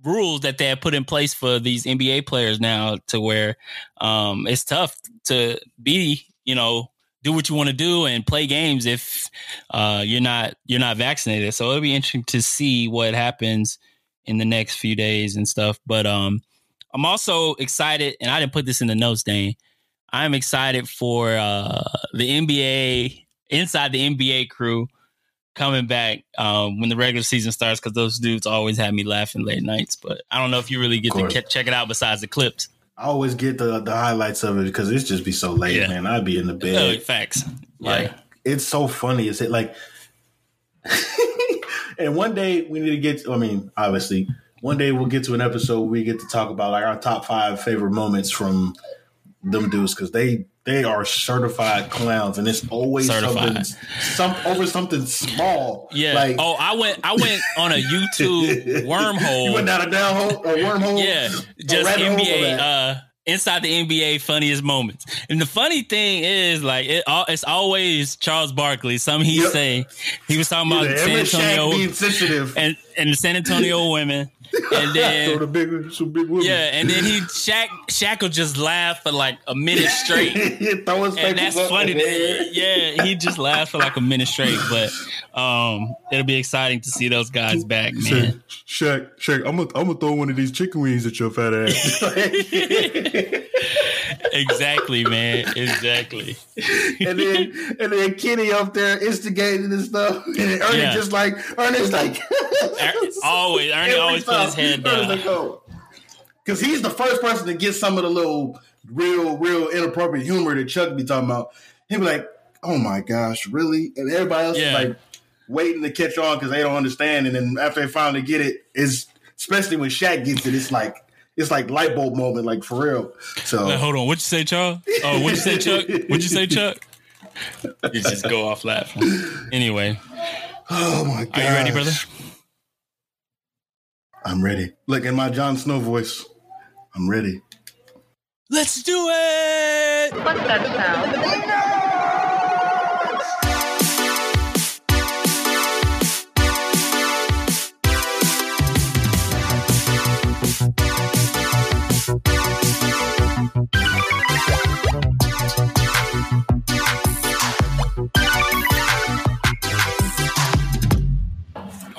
rules that they have put in place for these NBA players now to where um, it's tough to be, you know, do what you want to do and play games if uh, you're not you're not vaccinated. So it'll be interesting to see what happens in the next few days and stuff. But um, I'm also excited, and I didn't put this in the notes, Dane. I'm excited for uh, the NBA inside the NBA crew coming back um, when the regular season starts because those dudes always have me laughing late nights. But I don't know if you really get to check it out besides the clips. I always get the the highlights of it because it's just be so late, yeah. man. I'd be in the bed. Oh, facts. Like yeah. it's so funny. Is it like? and one day we need to get. To, I mean, obviously, one day we'll get to an episode where we get to talk about like our top five favorite moments from them dudes because they they are certified clowns, and it's always certified. something some over something small. Yeah. Like, oh, I went I went on a YouTube wormhole. You went down a down hole, a wormhole. Yeah, just NBA. Uh, inside the NBA funniest moments. And the funny thing is, like, it, it's always Charles Barkley. Some he yep. say he was talking about San Antonio and and the San Antonio women and then the big, some big women. Yeah, and then he Shaq Shaq will just laugh for like a minute straight. Throw his and that's funny. Yeah, he just laughs for like a minute straight. But um, it'll be exciting to see those guys back, man. Shaq, Shaq, I'm gonna I'm gonna throw one of these chicken wings at your fat ass. exactly, man. Exactly. and then and then Kenny up there instigating and stuff, and Ernie yeah. just like Ernie's like always Ernie always his head down. Because he's the first person to get some of the little real, real inappropriate humor that Chuck be talking about. he'd be like, "Oh my gosh, really?" And everybody else Yeah. is like waiting to catch on because they don't understand. And then after they finally get it, is especially when Shaq gets it, it's like it's like light bulb moment, like for real. So Like, hold on, what'd you say, Charles? Oh, what'd you say, Chuck? What'd you say, Chuck? You just go off laughing. Anyway, oh my god, are you ready, brother? I'm ready. Look in my Jon Snow voice. I'm ready. Let's do it. What's that sound?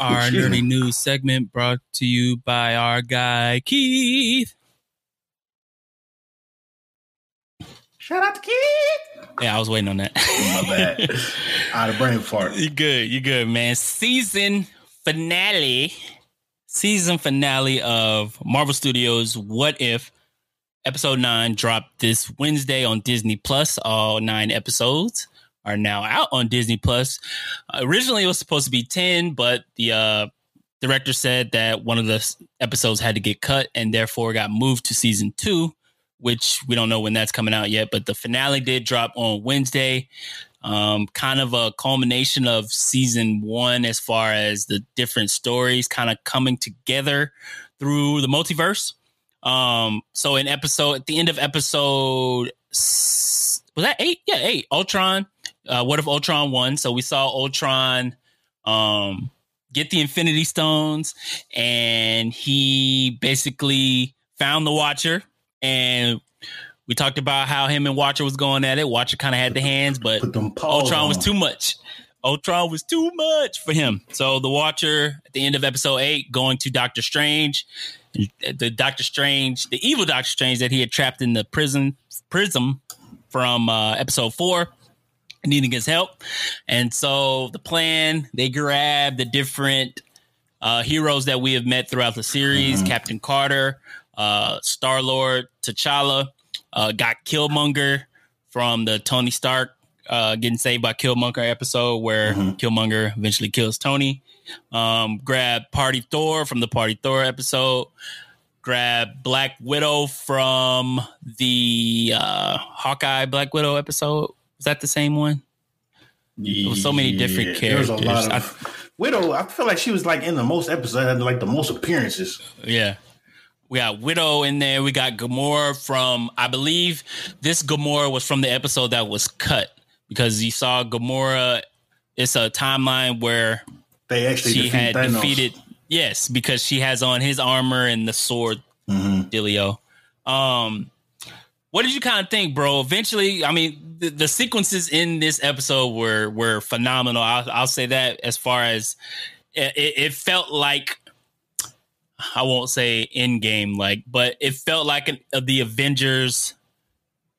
Our Excuse nerdy me. news segment brought to you by our guy Keith. Shout out to Keith. Yeah, I was waiting on that. My bad. Out of brain fart. You good? You good, man? Season finale, season finale of Marvel Studios. What if episode nine dropped this Wednesday on Disney Plus? All nine episodes are now out on Disney Plus. Originally, it was supposed to be ten, but the uh, director said that one of the episodes had to get cut and therefore got moved to season two. Which we don't know when that's coming out yet, but the finale did drop on Wednesday um, kind of a culmination of season one as far as the different stories kind of coming together through the multiverse. Um, so in episode at the end of episode was that eight? Yeah, eight. Ultron. Uh, what if Ultron won? So we saw Ultron um get the Infinity Stones, and he basically found the Watcher, and we talked about how him and Watcher was going at it. Watcher kind of had the hands, but Put them paws Ultron was too much. Ultron was too much for him. So the Watcher at the end of episode eight going to Doctor Strange, the Doctor Strange, the evil Doctor Strange that he had trapped in the prison prism from uh, episode four, needing his help. And so the plan they grab the different uh, heroes that we have met throughout the series: Captain Carter, uh, Star Lord, T'Challa, uh, got Killmonger from the Tony Stark uh, getting saved by Killmonger episode where Killmonger eventually kills Tony. Um, grab Party Thor from the Party Thor episode. Grab Black Widow from the uh, Hawkeye Black Widow episode. Was that the same one? There was so many different There was a lot characters. of Widow. I feel like she was like in the most episodes, had like the most appearances. Yeah. We got Widow in there. We got Gamora from, I believe this Gamora was from the episode that was cut because you saw Gamora. It's a timeline where They actually she had Thanos. defeated, yes, because she has on his armor and the sword Mhm. dealio. Um, what did you kind of think, bro? Eventually, I mean, the, sequences in this episode were were phenomenal. I'll, I'll say that as far as it, it, felt like I won't say in game like, but it felt like an, the Avengers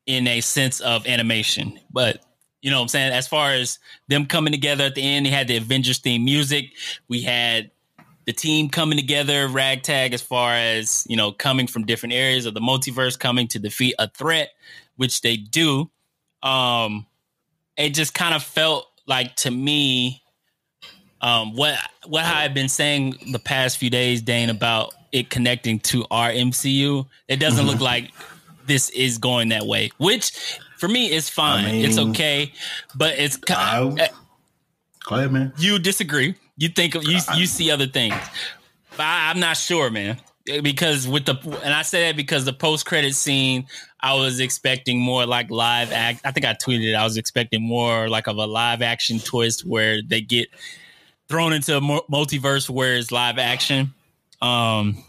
in a sense of animation. But you know what I'm saying? As far as them coming together at the end, they had the Avengers theme music. We had the team coming together, ragtag, as far as you know, coming from different areas of the multiverse, coming to defeat a threat, which they do. Um, it just kind of felt like to me, um, what what I've been saying the past few days, Dane, about it connecting to our MCU. It doesn't look like this is going that way, which for me is fine. I mean- it's okay, but it's kind. I- Go ahead, man. You disagree. You think you you see other things. But I, I'm not sure, man. Because with the and I say that because the post credit scene, I was expecting more like live act. I think I tweeted it. I was expecting more like of a live action twist where they get thrown into a multiverse where it's live action. Um,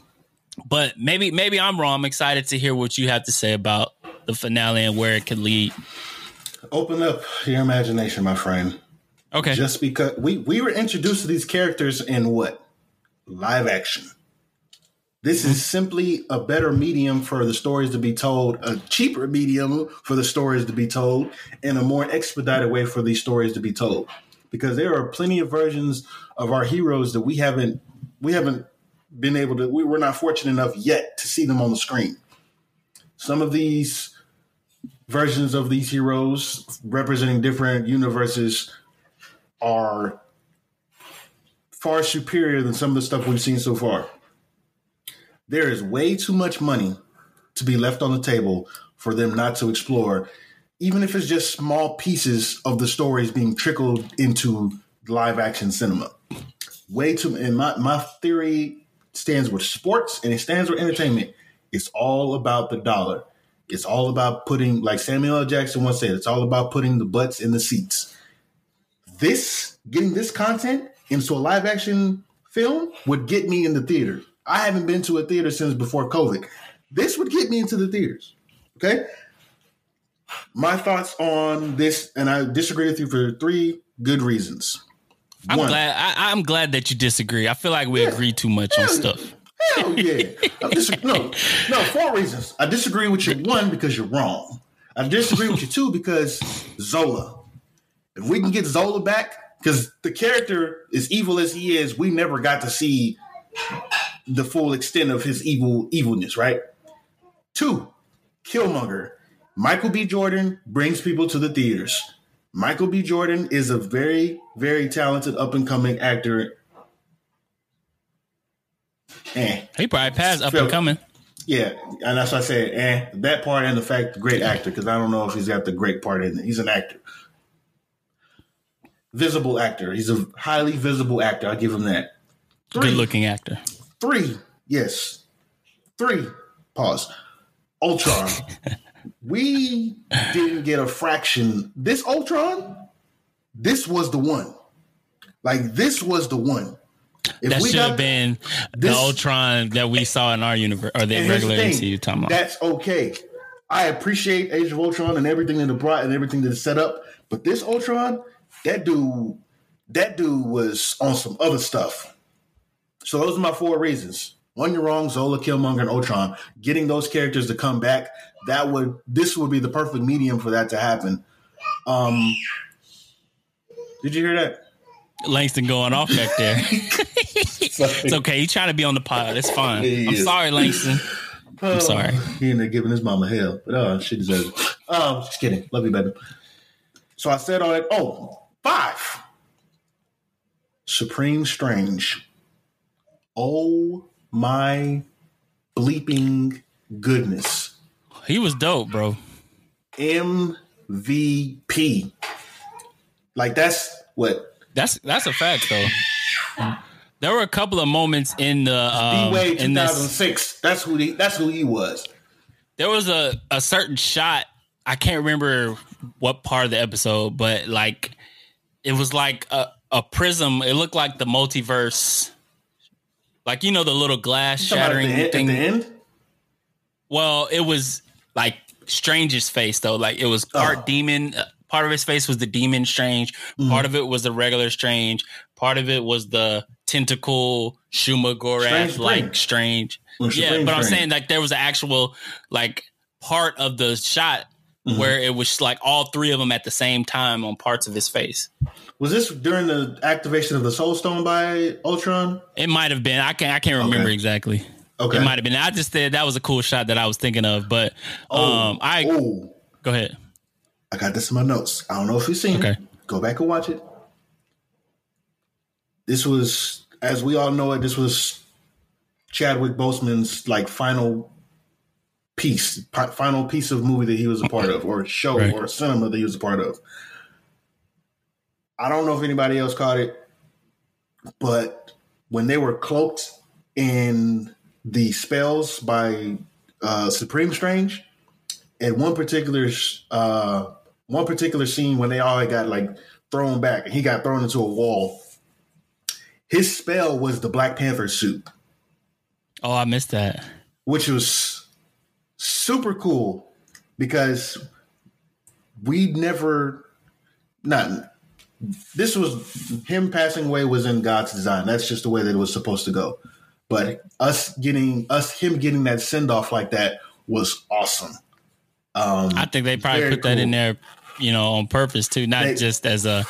but maybe maybe I'm wrong. I'm excited to hear what you have to say about the finale and where it could lead. Open up your imagination, my friend. Okay. Just because we we were introduced to these characters in what live action. This is mm-hmm. simply a better medium for the stories to be told, a cheaper medium for the stories to be told, and a more expedited way for these stories to be told. Because there are plenty of versions of our heroes that we haven't we haven't been able to we were not fortunate enough yet to see them on the screen. Some of these versions of these heroes representing different universes are far superior than some of the stuff we've seen so far. There is way too much money to be left on the table for them not to explore, even if it's just small pieces of the stories being trickled into live action cinema. Way too, and my, my theory stands with sports and it stands with entertainment. It's all about the dollar. It's all about putting, like Samuel L. Jackson once said, it's all about putting the butts in the seats. This, getting this content into a live action film would get me in the theater. I haven't been to a theater since before COVID. This would get me into the theaters. Okay. My thoughts on this, and I disagree with you for three good reasons. I'm One. glad. I, I'm glad that you disagree. I feel like we Yeah. agree too much on Hell yeah. stuff. Hell yeah. Dis- no, no, four reasons. I disagree with you, one, because you're wrong. I disagree with you, two, because Zola. If we can get Zola back, because the character, as evil as he is, we never got to see the full extent of his evil evilness, right? Two, Killmonger. Michael B. Jordan brings people to the theaters. Michael B. Jordan is a very, very talented up and coming actor. Eh. He probably passed up and coming. Yeah, and that's why I said, eh, that part and the fact, great actor, because I don't know if he's got the great part in it. He's an actor. Visible actor. He's a highly visible actor. I'll give him that. Three. Good looking actor. Three, yes. Three, pause. Ultron. we didn't get a fraction. This Ultron, this was the one. Like, this was the one. If That we should got- have been the this- Ultron that we saw in our universe or the regular thing, MCU talking about. That's okay. I appreciate Age of Ultron and everything that it brought and everything that it set up. But this Ultron, that dude, that dude was on some other stuff. So those are my four reasons. One, you're wrong. Zola, Killmonger, and Ultron. Getting those characters to come back, that would this would be the perfect medium for that to happen. Um, did you hear that? Langston going off back there. it's okay. He's trying to be on the pod. It's fine. He I'm is. sorry, Langston. I'm sorry. He ended up giving his mama hell, but uh, she deserves it. Um, just kidding. Love you, baby. So I said all that. Oh, five. Supreme Strange. Oh my bleeping goodness. He was dope, bro. MVP. Like that's what That's that's a fact though. There were a couple of moments in the um, D-Wade in this 2006. That's who he. That's who he was. there was a, a certain shot i can't remember what part of the episode but like it was like a, a prism it looked like the multiverse like you know the little glass shattering the, thing at the end. well it was like strange's face though like it was part Oh. demon uh, part of his face was the demon strange Mm-hmm. part of it was the regular strange part of it was the tentacle shuma gorath like strange Or yeah but i'm saying like there was an actual like part of the shot Mm-hmm. where it was like all three of them at the same time on parts of his face Was this during the activation of the Soul Stone by Ultron? it might have been i can't i can't remember Okay. exactly Okay. it might have been i just said that was a cool shot that i was thinking of but um i Oh, go ahead I got this in my notes. I don't know if you've seen Okay. it. Go back and watch it. This was, as we all know it, this was Chadwick Boseman's like final piece, pi- final piece of movie that he was a part of, or show, Right. or cinema that he was a part of. I don't know if anybody else caught it, but when they were cloaked in the spells by uh, Supreme Strange, at one particular uh, one particular scene when they all got like thrown back and he got thrown into a wall. His spell was the Black Panther suit, oh i missed that which was super cool because we'd never not this was him passing away was in God's design. That's just the way that it was supposed to go. But us getting us him getting that send off like that was awesome. Um, i think they probably Very put that in there you know, on purpose too, not They- just as a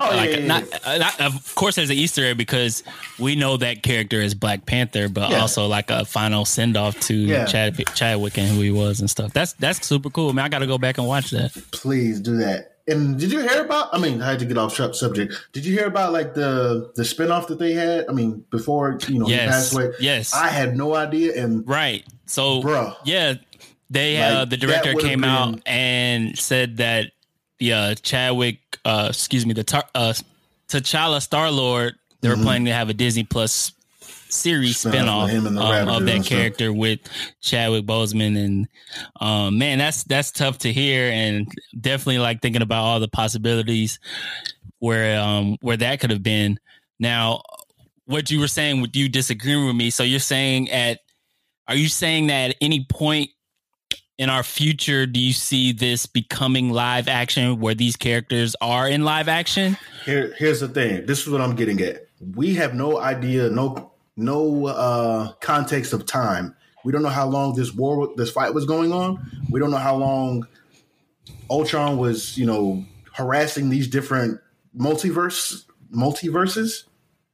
Oh, yeah, like yeah, yeah. not, uh, not of course as an Easter egg because we know that character is Black Panther, but Yeah. also like a final send off to Yeah. Chad Chadwick and who he was and stuff. That's that's super cool. Man, I got to go back and watch that. Please do that. And did you hear about? I mean, I had to get off sub- subject. Did you hear about like the the spinoff that they had? I mean, before you know he Yes. passed away. Yes. I had no idea. And Right. So, Bruh. yeah, they uh, the director came been- out and said that the uh, Chadwick, uh, excuse me, the tar- uh, T'Challa Star Lord, they were planning to have a Disney Plus series Mm-hmm. Spin-off him and the um, of that stuff. character with Chadwick Boseman, and um, man, that's that's tough to hear, and definitely like thinking about all the possibilities where um where that could have been. Now, what you were saying, with you disagreeing with me, so you're saying at are you saying that at any point in our future do you see this becoming live action where these characters are in live action? here, here's the thing. This is what I'm getting at. We have no idea, no no uh, context of time. We don't know how long this war, this fight was going on. We don't know how long Ultron was, you know, harassing these different multiverse multiverses,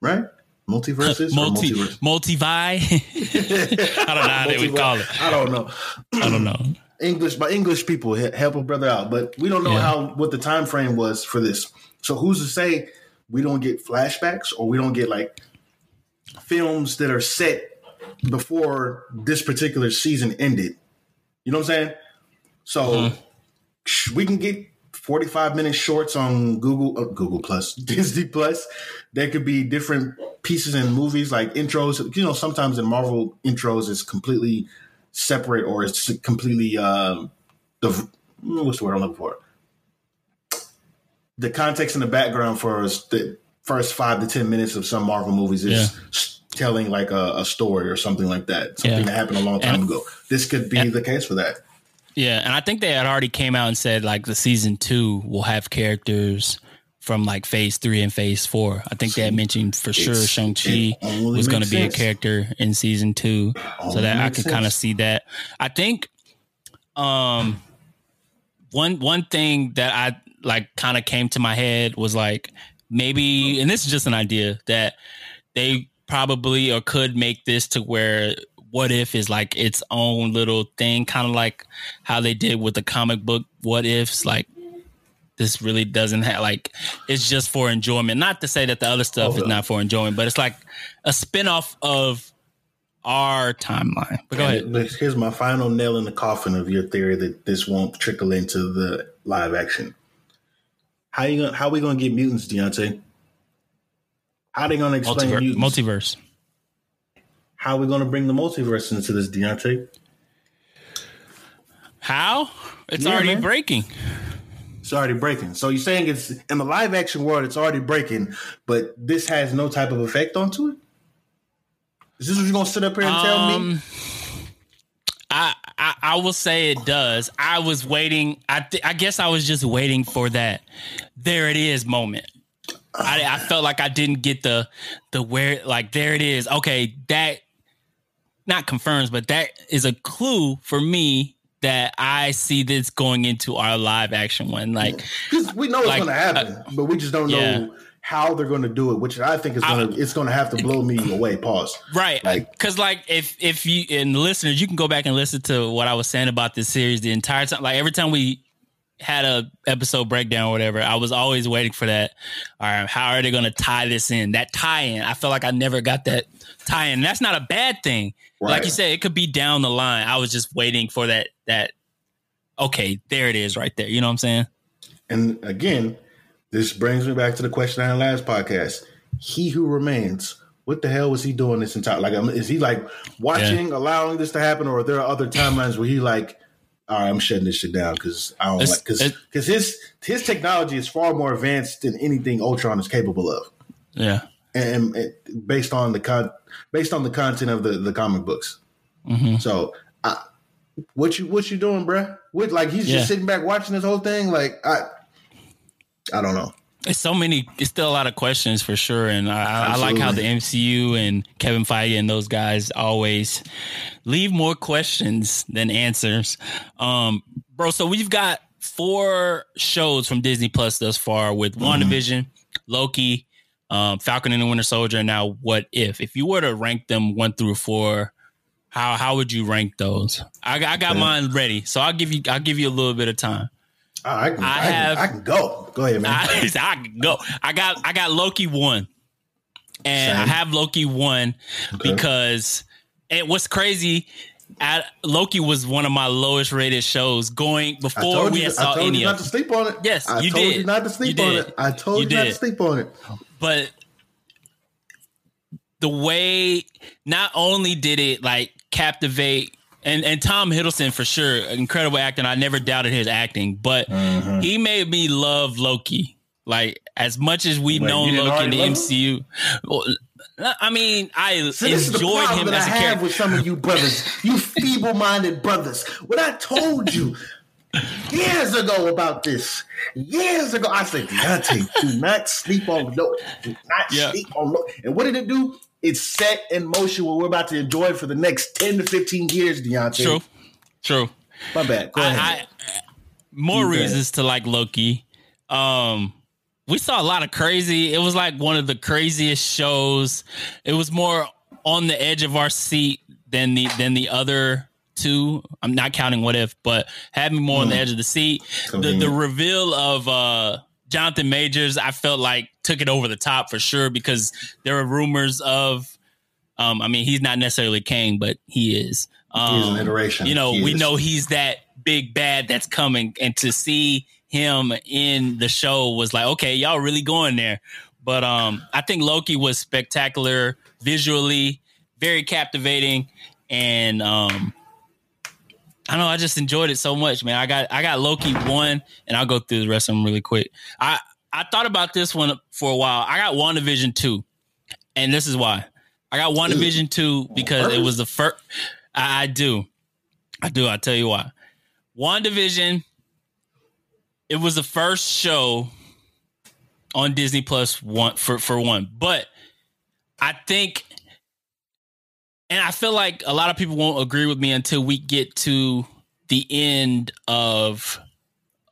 right? Multiverses, Multi multiverse? multivi. I don't know how they would call it. I don't know. I don't know. English, my English people help a brother out, but we don't know Yeah. how what the time frame was for this. So who's to say we don't get flashbacks or we don't get like films that are set before this particular season ended? You know what I'm saying? So Mm-hmm. we can get 45 minute shorts on Google uh, Google Plus, Disney Plus. There could be different pieces in movies like intros. You know, sometimes in Marvel intros it's completely separate or it's completely um the what's the word I'm looking for? The context and the background for us, the first five to ten minutes of some Marvel movies is Yeah. telling like a, a story or something like that. Something Yeah. that happened a long time And- ago. This could be the case for that. Yeah, and I think they had already came out and said like the season two will have characters from like phase three and phase four. I think they had mentioned for sure Shang Chi was going to be a character in season two, so that I can kind of see that. I think, um, one one thing that I like kind of came to my head was like maybe, and this is just an idea that they probably or could make this to where what if is like its own little thing, kind of like how they did with the comic book what ifs, like this really doesn't have like it's just for enjoyment. Not to say that the other stuff is Okay. not for enjoyment, but it's like a spin-off of our timeline. But go ahead. Here's my final nail in the coffin of your theory that this won't trickle into the live action. How you gonna how we gonna get mutants, Deonte? How they gonna explain Multiver- mutants? multiverse. how we gonna bring the multiverse into this, Deonte? How? It's Yeah, already man. breaking. It's already breaking. So you're saying it's in the live action world, it's already breaking, but this has no type of effect onto it? Is this what you're gonna sit up here and tell me? Um, I, I I will say it does. I was waiting. I th- I guess I was just waiting for that. There it is moment. I, I felt like I didn't get the the where like there it is. Okay, that not confirms, but that is a clue for me that I see this going into our live action one. Like we know it's like, gonna happen, uh, but we just don't yeah. know how they're gonna do it, which I think is gonna it's gonna have to blow me away. Pause. Right. Like- Because, like, if if you and listeners, you can go back and listen to what I was saying about this series the entire time. Like, every time we had a episode breakdown or whatever, I was always waiting for that. All right, how are they going to tie this in? That tie in. I felt like I never got that tie in. That's not a bad thing. Like you said, it could be down the line. I was just waiting for that. That okay, there it is, right there. You know what I'm saying? And again, this brings me back to the question I had last podcast. He who remains, what the hell was he doing this entire? Like, um, is he like watching, allowing this to happen, or are there other timelines where he like, all right, I'm shutting this shit down because I don't It's- like because because his his technology is far more advanced than anything Ultron is capable of, Yeah. and, and based on the con based on the content of the the comic books. Mm-hmm. So, I, what you what you doing, bruh? What like he's Yeah. just sitting back watching this whole thing? Like I, I don't know. It's so many. It's still a lot of questions for sure, and I, I like how the MCU and Kevin Feige and those guys always leave more questions than answers. Um, bro, so we've got four shows from Disney Plus thus far with Mm-hmm. WandaVision, Loki, um, Falcon and the Winter Soldier, and now What If? If you were to rank them one through four, how how would you rank those? I, I got Okay. mine ready, so I'll give you I'll give you a little bit of time. Oh, I, can, I I, can, have- I can go. Go ahead, man. I, I can go. I got I got Loki one, and I have Loki one Okay. because it was crazy. Loki was one of my lowest rated shows going before we you, had I saw told any you of not to sleep on it. Yes, I you told did. you not to sleep You on did. it. I told You you, not to sleep on it. but the way not only did it like captivate and and Tom Hiddleston for sure incredible acting I never doubted his acting but Mm-hmm. he made me love Loki like as much as we've Wait, known Loki in the MCU well, I mean I See, this is the enjoyed problem him that as I a have character with some of you brothers, you feeble-minded brothers. When I told you years ago about this, years ago, I said, Deonte, do not sleep on Loki. Do not Yeah. sleep on Loki. And what did it do? It set in motion what we're about to enjoy for the next 10 to 15 years, Deonte. true true My bad. Go ahead. I, more You bet. reasons to like Loki. Um, we saw a lot of crazy. It was like one of the craziest shows. It was more on the edge of our seat than the than the other two. I'm not counting what if, but had me more on the edge of the seat. The the reveal of uh Jonathan Majors, I felt like took it over the top for sure because there were rumors of um, I mean, he's not necessarily Kang, but he is. Um, He is an iteration. You know, He we is. know he's that big bad that's coming, and to see him in the show was like, okay, y'all really going there. But um, I think Loki was spectacular visually, very captivating, and um, I know. I just enjoyed it so much, man. I got I got Loki one, and I'll go through the rest of them really quick. I I thought about this one for a while. I got WandaVision two, and this is why. I got WandaVision two because it was the first. I, I do, I do. I'll tell you why. WandaVision. It was the first show on Disney Plus one for for one, but I think, and I feel like a lot of people won't agree with me until we get to the end of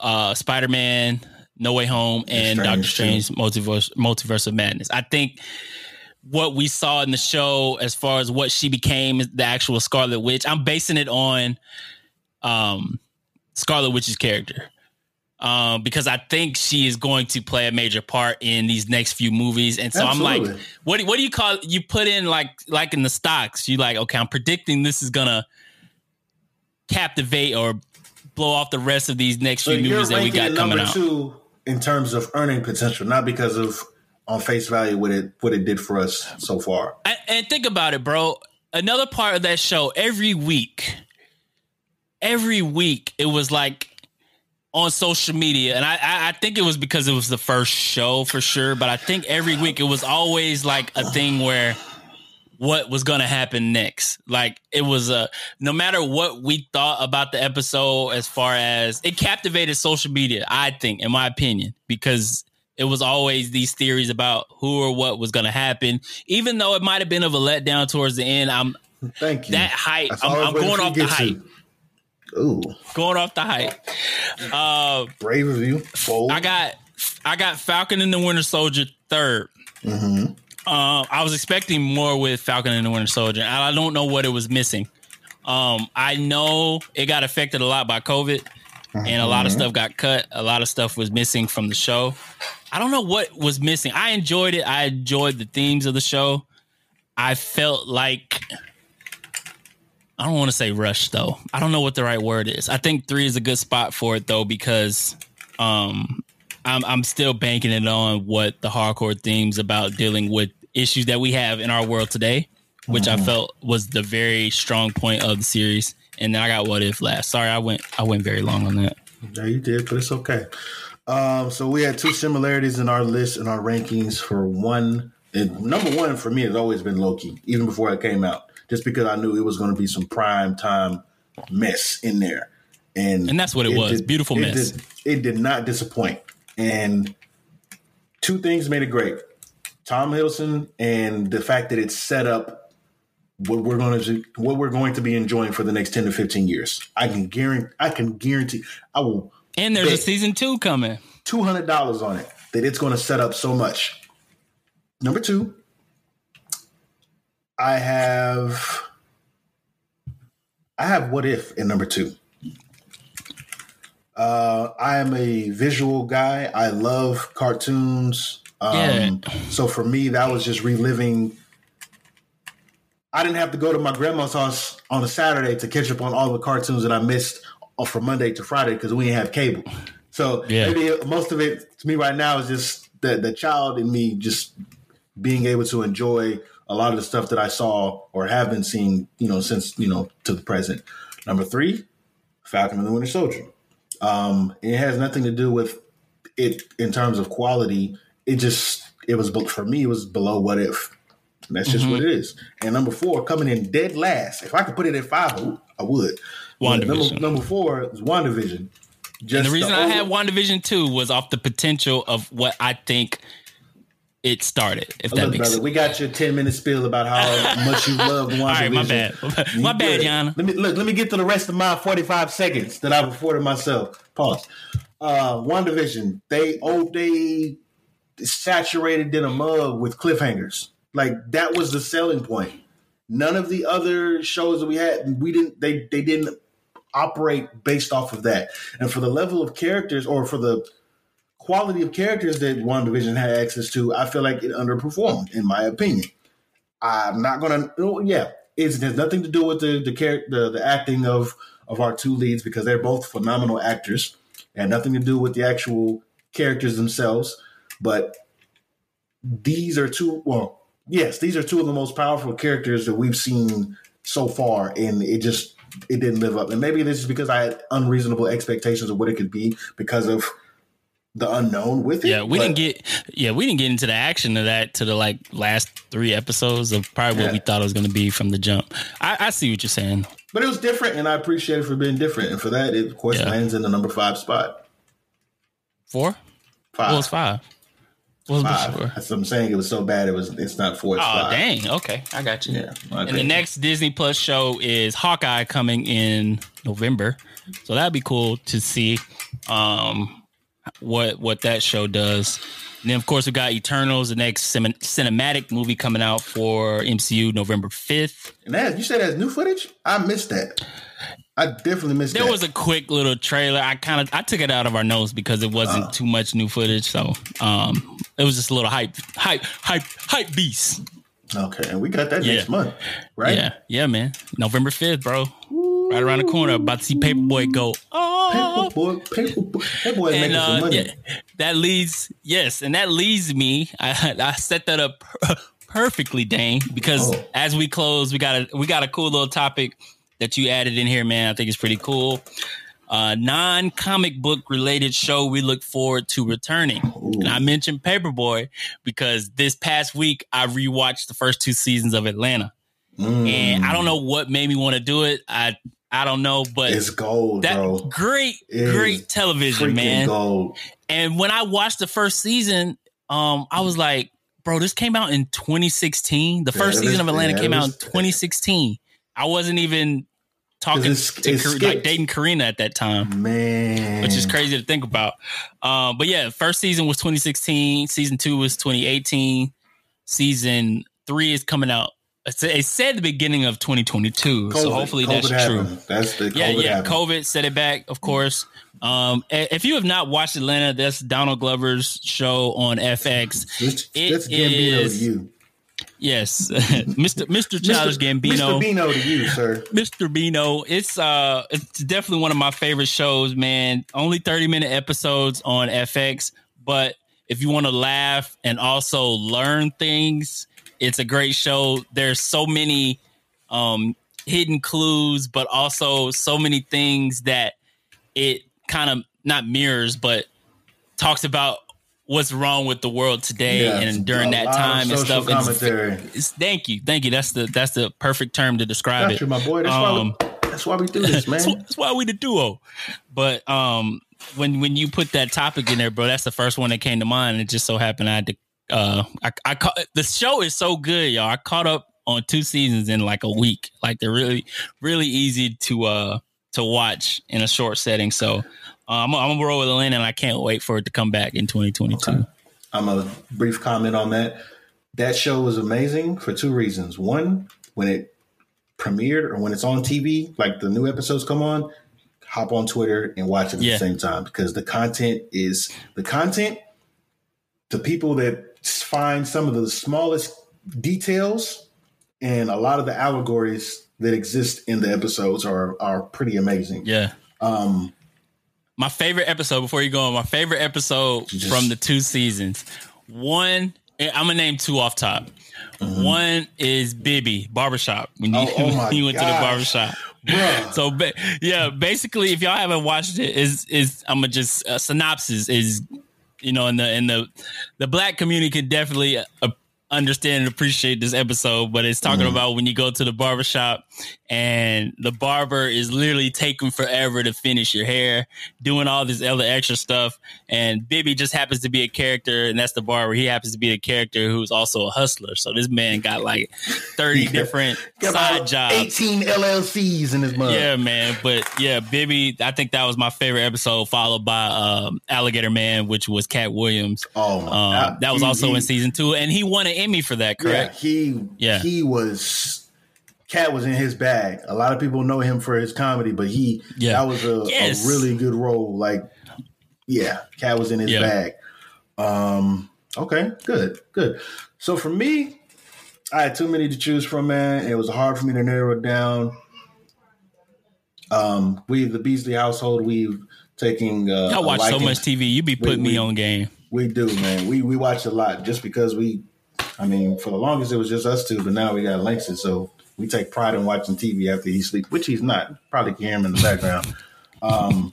uh Spider-Man No Way Home and Doctor. Strange Multiverse Multiverse of Madness. I think what we saw in the show as far as what she became the actual Scarlet Witch, I'm basing it on um Scarlet Witch's character. Um, because I think she is going to play a major part in these next few movies, and so I'm like, what do- what do you call you put in like like in the stocks? You like okay, I'm predicting this is gonna captivate or blow off the rest of these next So few movies that we got coming out. two in terms of earning potential, not because of on face value what it what it did for us so far. And, and think about it, bro. Another part of that show, every week, every week, it was like on social media, and I, I, I think it was because it was the first show for sure. But I think every week it was always like a thing where what was going to happen next. Like it was a no matter what we thought about the episode, as far as it captivated social media. I think, in my opinion, because it was always these theories about who or what was going to happen. Even though it might have been of a letdown towards the end, I'm Thank you. that hype. I'm, I'm going off the hype. Ooh, Going off the hype. Uh, brave of you. Bold. I got I got Falcon and the Winter Soldier 3rd Mm-hmm. Uh, I was expecting more with Falcon and the Winter Soldier. and I don't know what it was missing. Um, I know it got affected a lot by COVID, and a lot Mm-hmm. of stuff got cut. A lot of stuff was missing from the show. I don't know what was missing. I enjoyed it. I enjoyed the themes of the show. I felt like I don't want to say rush though. I don't know what the right word is. I think three is a good spot for it though because um, I'm I'm still banking it on what the hardcore themes about dealing with issues that we have in our world today, which I felt was the very strong point of the series. And then I got what if last. Sorry, I went I went very long on that. Yeah, you did, but it's okay. Um, so we had two similarities in our list and our rankings for one. And number one for me has always been Loki, even before it came out, just because I knew it was going to be some prime time mess in there. And And that's what it was. Beautiful it mess. Did, it did not disappoint. And two things made it great: Tom Hiddleston and the fact that it set up what we're going to what we're going to be enjoying for the next ten to fifteen years. I can guarantee. I can guarantee. I will And there's a season two coming. two hundred dollars on it that it's going to set up so much. Number two, I have I have what if in number two. Uh, I am a visual guy. I love cartoons. Um, Yeah. So for me, that was just reliving. I didn't have to go to my grandma's house on a Saturday to catch up on all the cartoons that I missed uh, from Monday to Friday because we didn't have cable. So Yeah. maybe most of it to me right now is just the the child in me just being able to enjoy a lot of the stuff that I saw or have been seeing, you know, since you know to the present. Number three, Falcon and the Winter Soldier. Um, it has nothing to do with it in terms of quality. It just it was for me. It was below what if. And that's just what it is. And number four, coming in dead last. If I could put it at five, I would-. But Number, number four is WandaVision. Just And the reason I over- had WandaVision 2 was off the potential of what I think it started, if that Look, makes brother, sense. we got your ten minute spiel about how much you love WandaVision. All right, my bad. My bad. Yana. Let me look. Let me get to the rest of my forty five seconds that I've afforded myself. Pause. Uh, Division. They oh they saturated in a mug with cliffhangers. Like that was the selling point. None of the other shows that we had, we didn't. They they didn't operate based off of that. And for the level of characters, or for the quality of characters that WandaVision had access to, I feel like it underperformed, in my opinion. I'm not gonna. oh, Yeah, it's, it has nothing to do with the the, char- the the acting of of our two leads because they're both phenomenal actors, and nothing to do with the actual characters themselves. But these are two. Well, yes, these are two of the most powerful characters that we've seen so far, and it just it didn't live up. And maybe this is because I had unreasonable expectations of what it could be because of the unknown with it. Yeah, we didn't get yeah, we didn't get into the action of that to the like last three episodes of probably what Yeah. we thought it was gonna be from the jump. I, I see what you're saying. But it was different, and I appreciate it for being different. And for that, it of course Yeah. lands in the number five spot. Four? Five. What was five? What was five. before? That's what I'm saying. It was so bad. It was. It's not four. It's Oh five. dang! Okay, I got you. Yeah. And the next Disney Plus show is Hawkeye coming in November, so that'd be cool to see um, what what that show does. And then of course we got Eternals, the next cin- cinematic movie coming out for MCU November fifth. And that you said that's new footage. I missed that. I definitely missed that. There that. was a quick little trailer. I kind of I took it out of our notes because it wasn't Uh. too much new footage. So um, it was just a little hype, hype, hype, hype beast. okay, and we got that Yeah. next month, right? Yeah, yeah, man. November fifth, bro. Right around the corner. About to see Paperboy go. Oh, Paperboy, paperboy, that boy making and some uh, money. yeah, that leads yes, and that leads me. I, I set that up perfectly, Dane, because Oh. as we close, we got a we got a cool little topic that you added in here, man. I think it's pretty cool. Uh, non comic book related show we look forward to returning. And I mentioned Paperboy because this past week I rewatched the first two seasons of Atlanta, Mm, and I don't know what made me want to do it. I I don't know, but it's gold, that bro. great It great television, man. gold. And when I watched the first season, um, I was like, bro, this came out in 2016. The first it season was- of Atlanta yeah, came it out in 2016. I wasn't even talking it's- to it's like dating Karina at that time, Man, which is crazy to think about. Um, but yeah, first season was 2016. Season two was 2018. Season three is coming out. It's- It said the beginning of 2022. so hopefully COVID that's true. That's the COVID Yeah, yeah. happened. COVID set it back, of course. Um, if you have not watched Atlanta, that's Donald Glover's show on FX. That's, It that's Gambino is- to you. Yes, Mr. Mr. Childish. Gambino. Mr. Bino to you, sir. Mr. Bino. It's uh it's definitely one of my favorite shows, man. Only 30 minute episodes on FX, but if you want to laugh and also learn things, it's a great show. There's so many um hidden clues, but also so many things that it kind of not mirrors, but talks about what's wrong with the world today Yeah, and during that time and stuff. It's- it's- thank you, thank you. That's the that's the perfect term to describe Got it. you, my boy. That's, Um, why we, that's why we do this, That's, man. that's why we the duo. But um, when when you put that topic in there, bro, that's the first one that came to mind. It just so happened I had to. Uh, I, I ca- the show is so good, y'all. I caught up on two seasons in like a week. Like they're really, really easy to uh to watch in a short setting. So uh, I'm, I'm gonna roll with Atlanta, and I can't wait for it to come back in 2022. Okay. I'm a brief comment on that. That show was amazing for two reasons. One, when it premiered or when it's on TV, like the new episodes come on, hop on Twitter and watch it at Yeah. the same time because the content is the content. The people that find some of the smallest details and a lot of the allegories that exist in the episodes are are pretty amazing. Yeah. Um, My favorite episode before you go on, my favorite episode Just- from the two seasons. One, I'm gonna name two off top. One is Bibby Barbershop when you, Mm-hmm. Oh, oh when you went to the barbershop. bruh. So yeah, basically, if y'all haven't watched it, is is I'm gonna just uh, synopsis is you know in the in the the black community can definitely uh, understand and appreciate this episode, but it's talking Mm-hmm. about when you go to the barbershop and the barber is literally taking forever to finish your hair, doing all this other extra stuff, and Bibby just happens to be a character, and that's the barber. He happens to be a character who's also a hustler. So this man got like thirty different side jobs. 18 LLCs in his mug. Yeah, man. But yeah, Bibby, I think that was my favorite episode, followed by um, Alligator Man, which was Katt Williams. Oh, Um, that was also he- in season two, and he won an Emmy for that, correct? Yeah, he Yeah. he was Katt was in his bag. A lot of people know him for his comedy, but he Yeah. that was a, Yes. a really good role. Like, yeah, Katt was in his Yeah. bag. Um, okay, good, good. So for me, I had too many to choose from, man. It was hard for me to narrow it down. Um, we the Beasley household, we've taken uh, I a watch so much TV. You be putting we- me on game. we do, man. We we watch a lot just because we. I mean, for the longest it was just us two, but now we got Langston, so we take pride in watching TV after he sleeps, which he's not. Probably can hear him in the background. Um,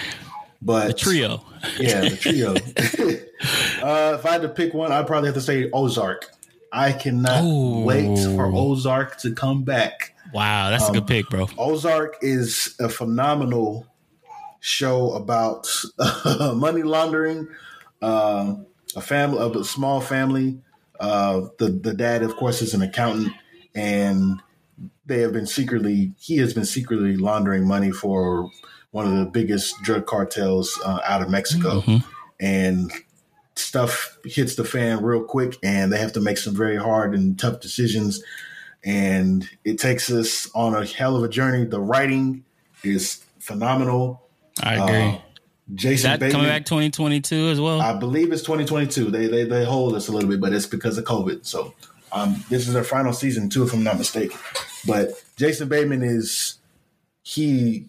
but The trio. yeah, the trio. uh, if I had to pick one, I'd probably have to say Ozark. I cannot Ooh. wait for Ozark to come back. Wow, that's a Um, good pick, bro. Ozark is a phenomenal show about money laundering. Uh, a family, of a small family. Uh, the the dad, of course, is an accountant, and they have been secretly. He has been secretly laundering money for one of the biggest drug cartels uh, out of Mexico, Mhm. and stuff hits the fan real quick, and they have to make some very hard and tough decisions and it takes us on a hell of a journey. The writing is phenomenal. I agree. Uh, Jason Is that Bateman, coming back 2022 as well? I believe it's 2022. They, they they hold us a little bit, but it's because of COVID. So um, this is their final season too, if I'm not mistaken. But Jason Bateman is he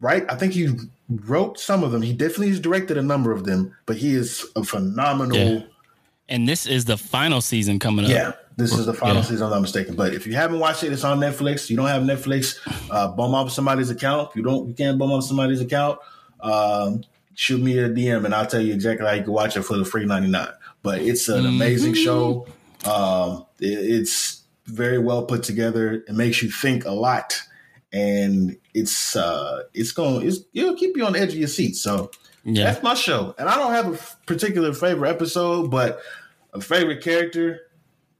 right? I think he wrote some of them. He definitely has directed a number of them, but he is a phenomenal. Yeah. and this is the final season coming up. Yeah, this is the final Yeah. season. I'm not mistaken. But if you haven't watched it, it's on Netflix. You don't have Netflix, uh, bum up somebody's account. If you don't, you can't bum up somebody's account. Um, shoot me a DM and I'll tell you exactly how you can watch it for the free 99. But it's an amazing show. Um, it- it's very well put together. It makes you think a lot, and it's uh, it's going it's it'll keep you on the edge of your seat. So Yeah. that's my show. And I don't have a particular favorite episode, but a favorite character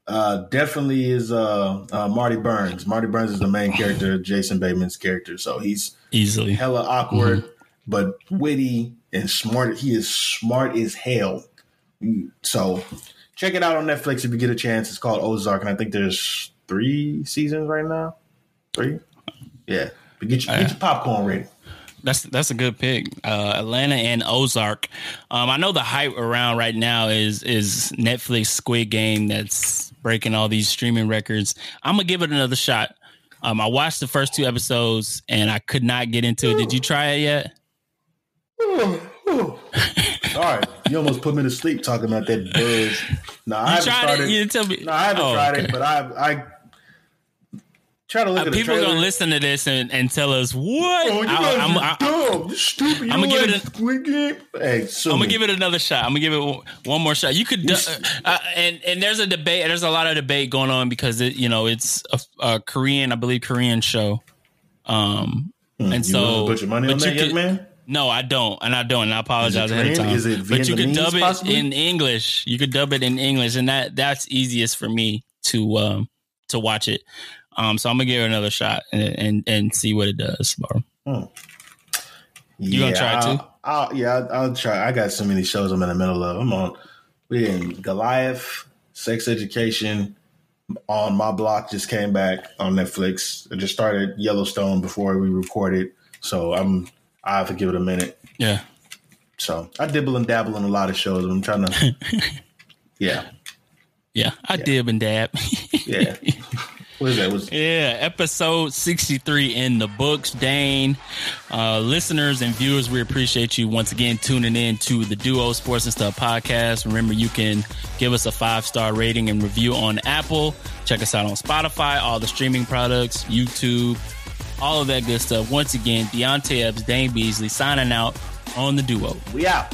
uh, definitely is uh, uh, Marty Burns. Marty Burns is the main character, Jason Bateman's character. So he's Easily. hella awkward, but witty and smart. He is smart as hell. Mm, So check it out on Netflix if you get a chance. It's called Ozark, and I think there's three seasons right now. Three, yeah. But get your, get your popcorn ready. That's that's a good pick. Uh, Atlanta and Ozark. Um, I know the hype around right now is is Netflix Squid Game that's breaking all these streaming records. I'm gonna give it another shot. Um, I watched the first two episodes and I could not get into it. Did you try it yet? Sorry, you almost put me to sleep talking about that buzz. No, I haven't tried started. it? You didn't tell me. No, I haven't Oh, tried okay. it, but I I try to look Uh, at people are trailer. gonna listen to this and, and tell us what. Oh, you I, guys I'm, are I, dumb. You stupid. You I'ma give it a- Squid Hey, sue I'm gonna give it another shot. I'm gonna give it one- one more shot. You could, do, uh, and and there's a debate. There's a lot of debate going on because it, you know, it's a, a Korean, I believe, Korean show. Um, Hmm, and you so, willing to put your money on you that, young could- man. No, I don't, and I don't, and I apologize ahead of time. Is it but you could dub it possibly? in English. You could dub it in English, and that that's easiest for me to um to watch it. Um, so I'm gonna give it another shot and and, and see what it does, bro. You gonna try I'll, too? I'll, yeah, I'll, I'll try. I got so many shows I'm in the middle of. I'm on. We in Goliath, Sex Education. On my block just came back on Netflix. I just started Yellowstone before we recorded, so I'm. I have to give it a minute. Yeah. So I dibble and dabble in a lot of shows. I'm trying to. yeah, Yeah. I dib and dab. yeah. what is that? Was Yeah, episode 63 in the books, Dane. Uh, listeners and viewers, we appreciate you once again tuning in to the Duo Sports and Stuff podcast. Remember, you can give us a five star rating and review on Apple. Check us out on Spotify, all the streaming products, YouTube, all of that good stuff. Once again, Deonte Epps, Dane Beasley signing out on the Duo. we out.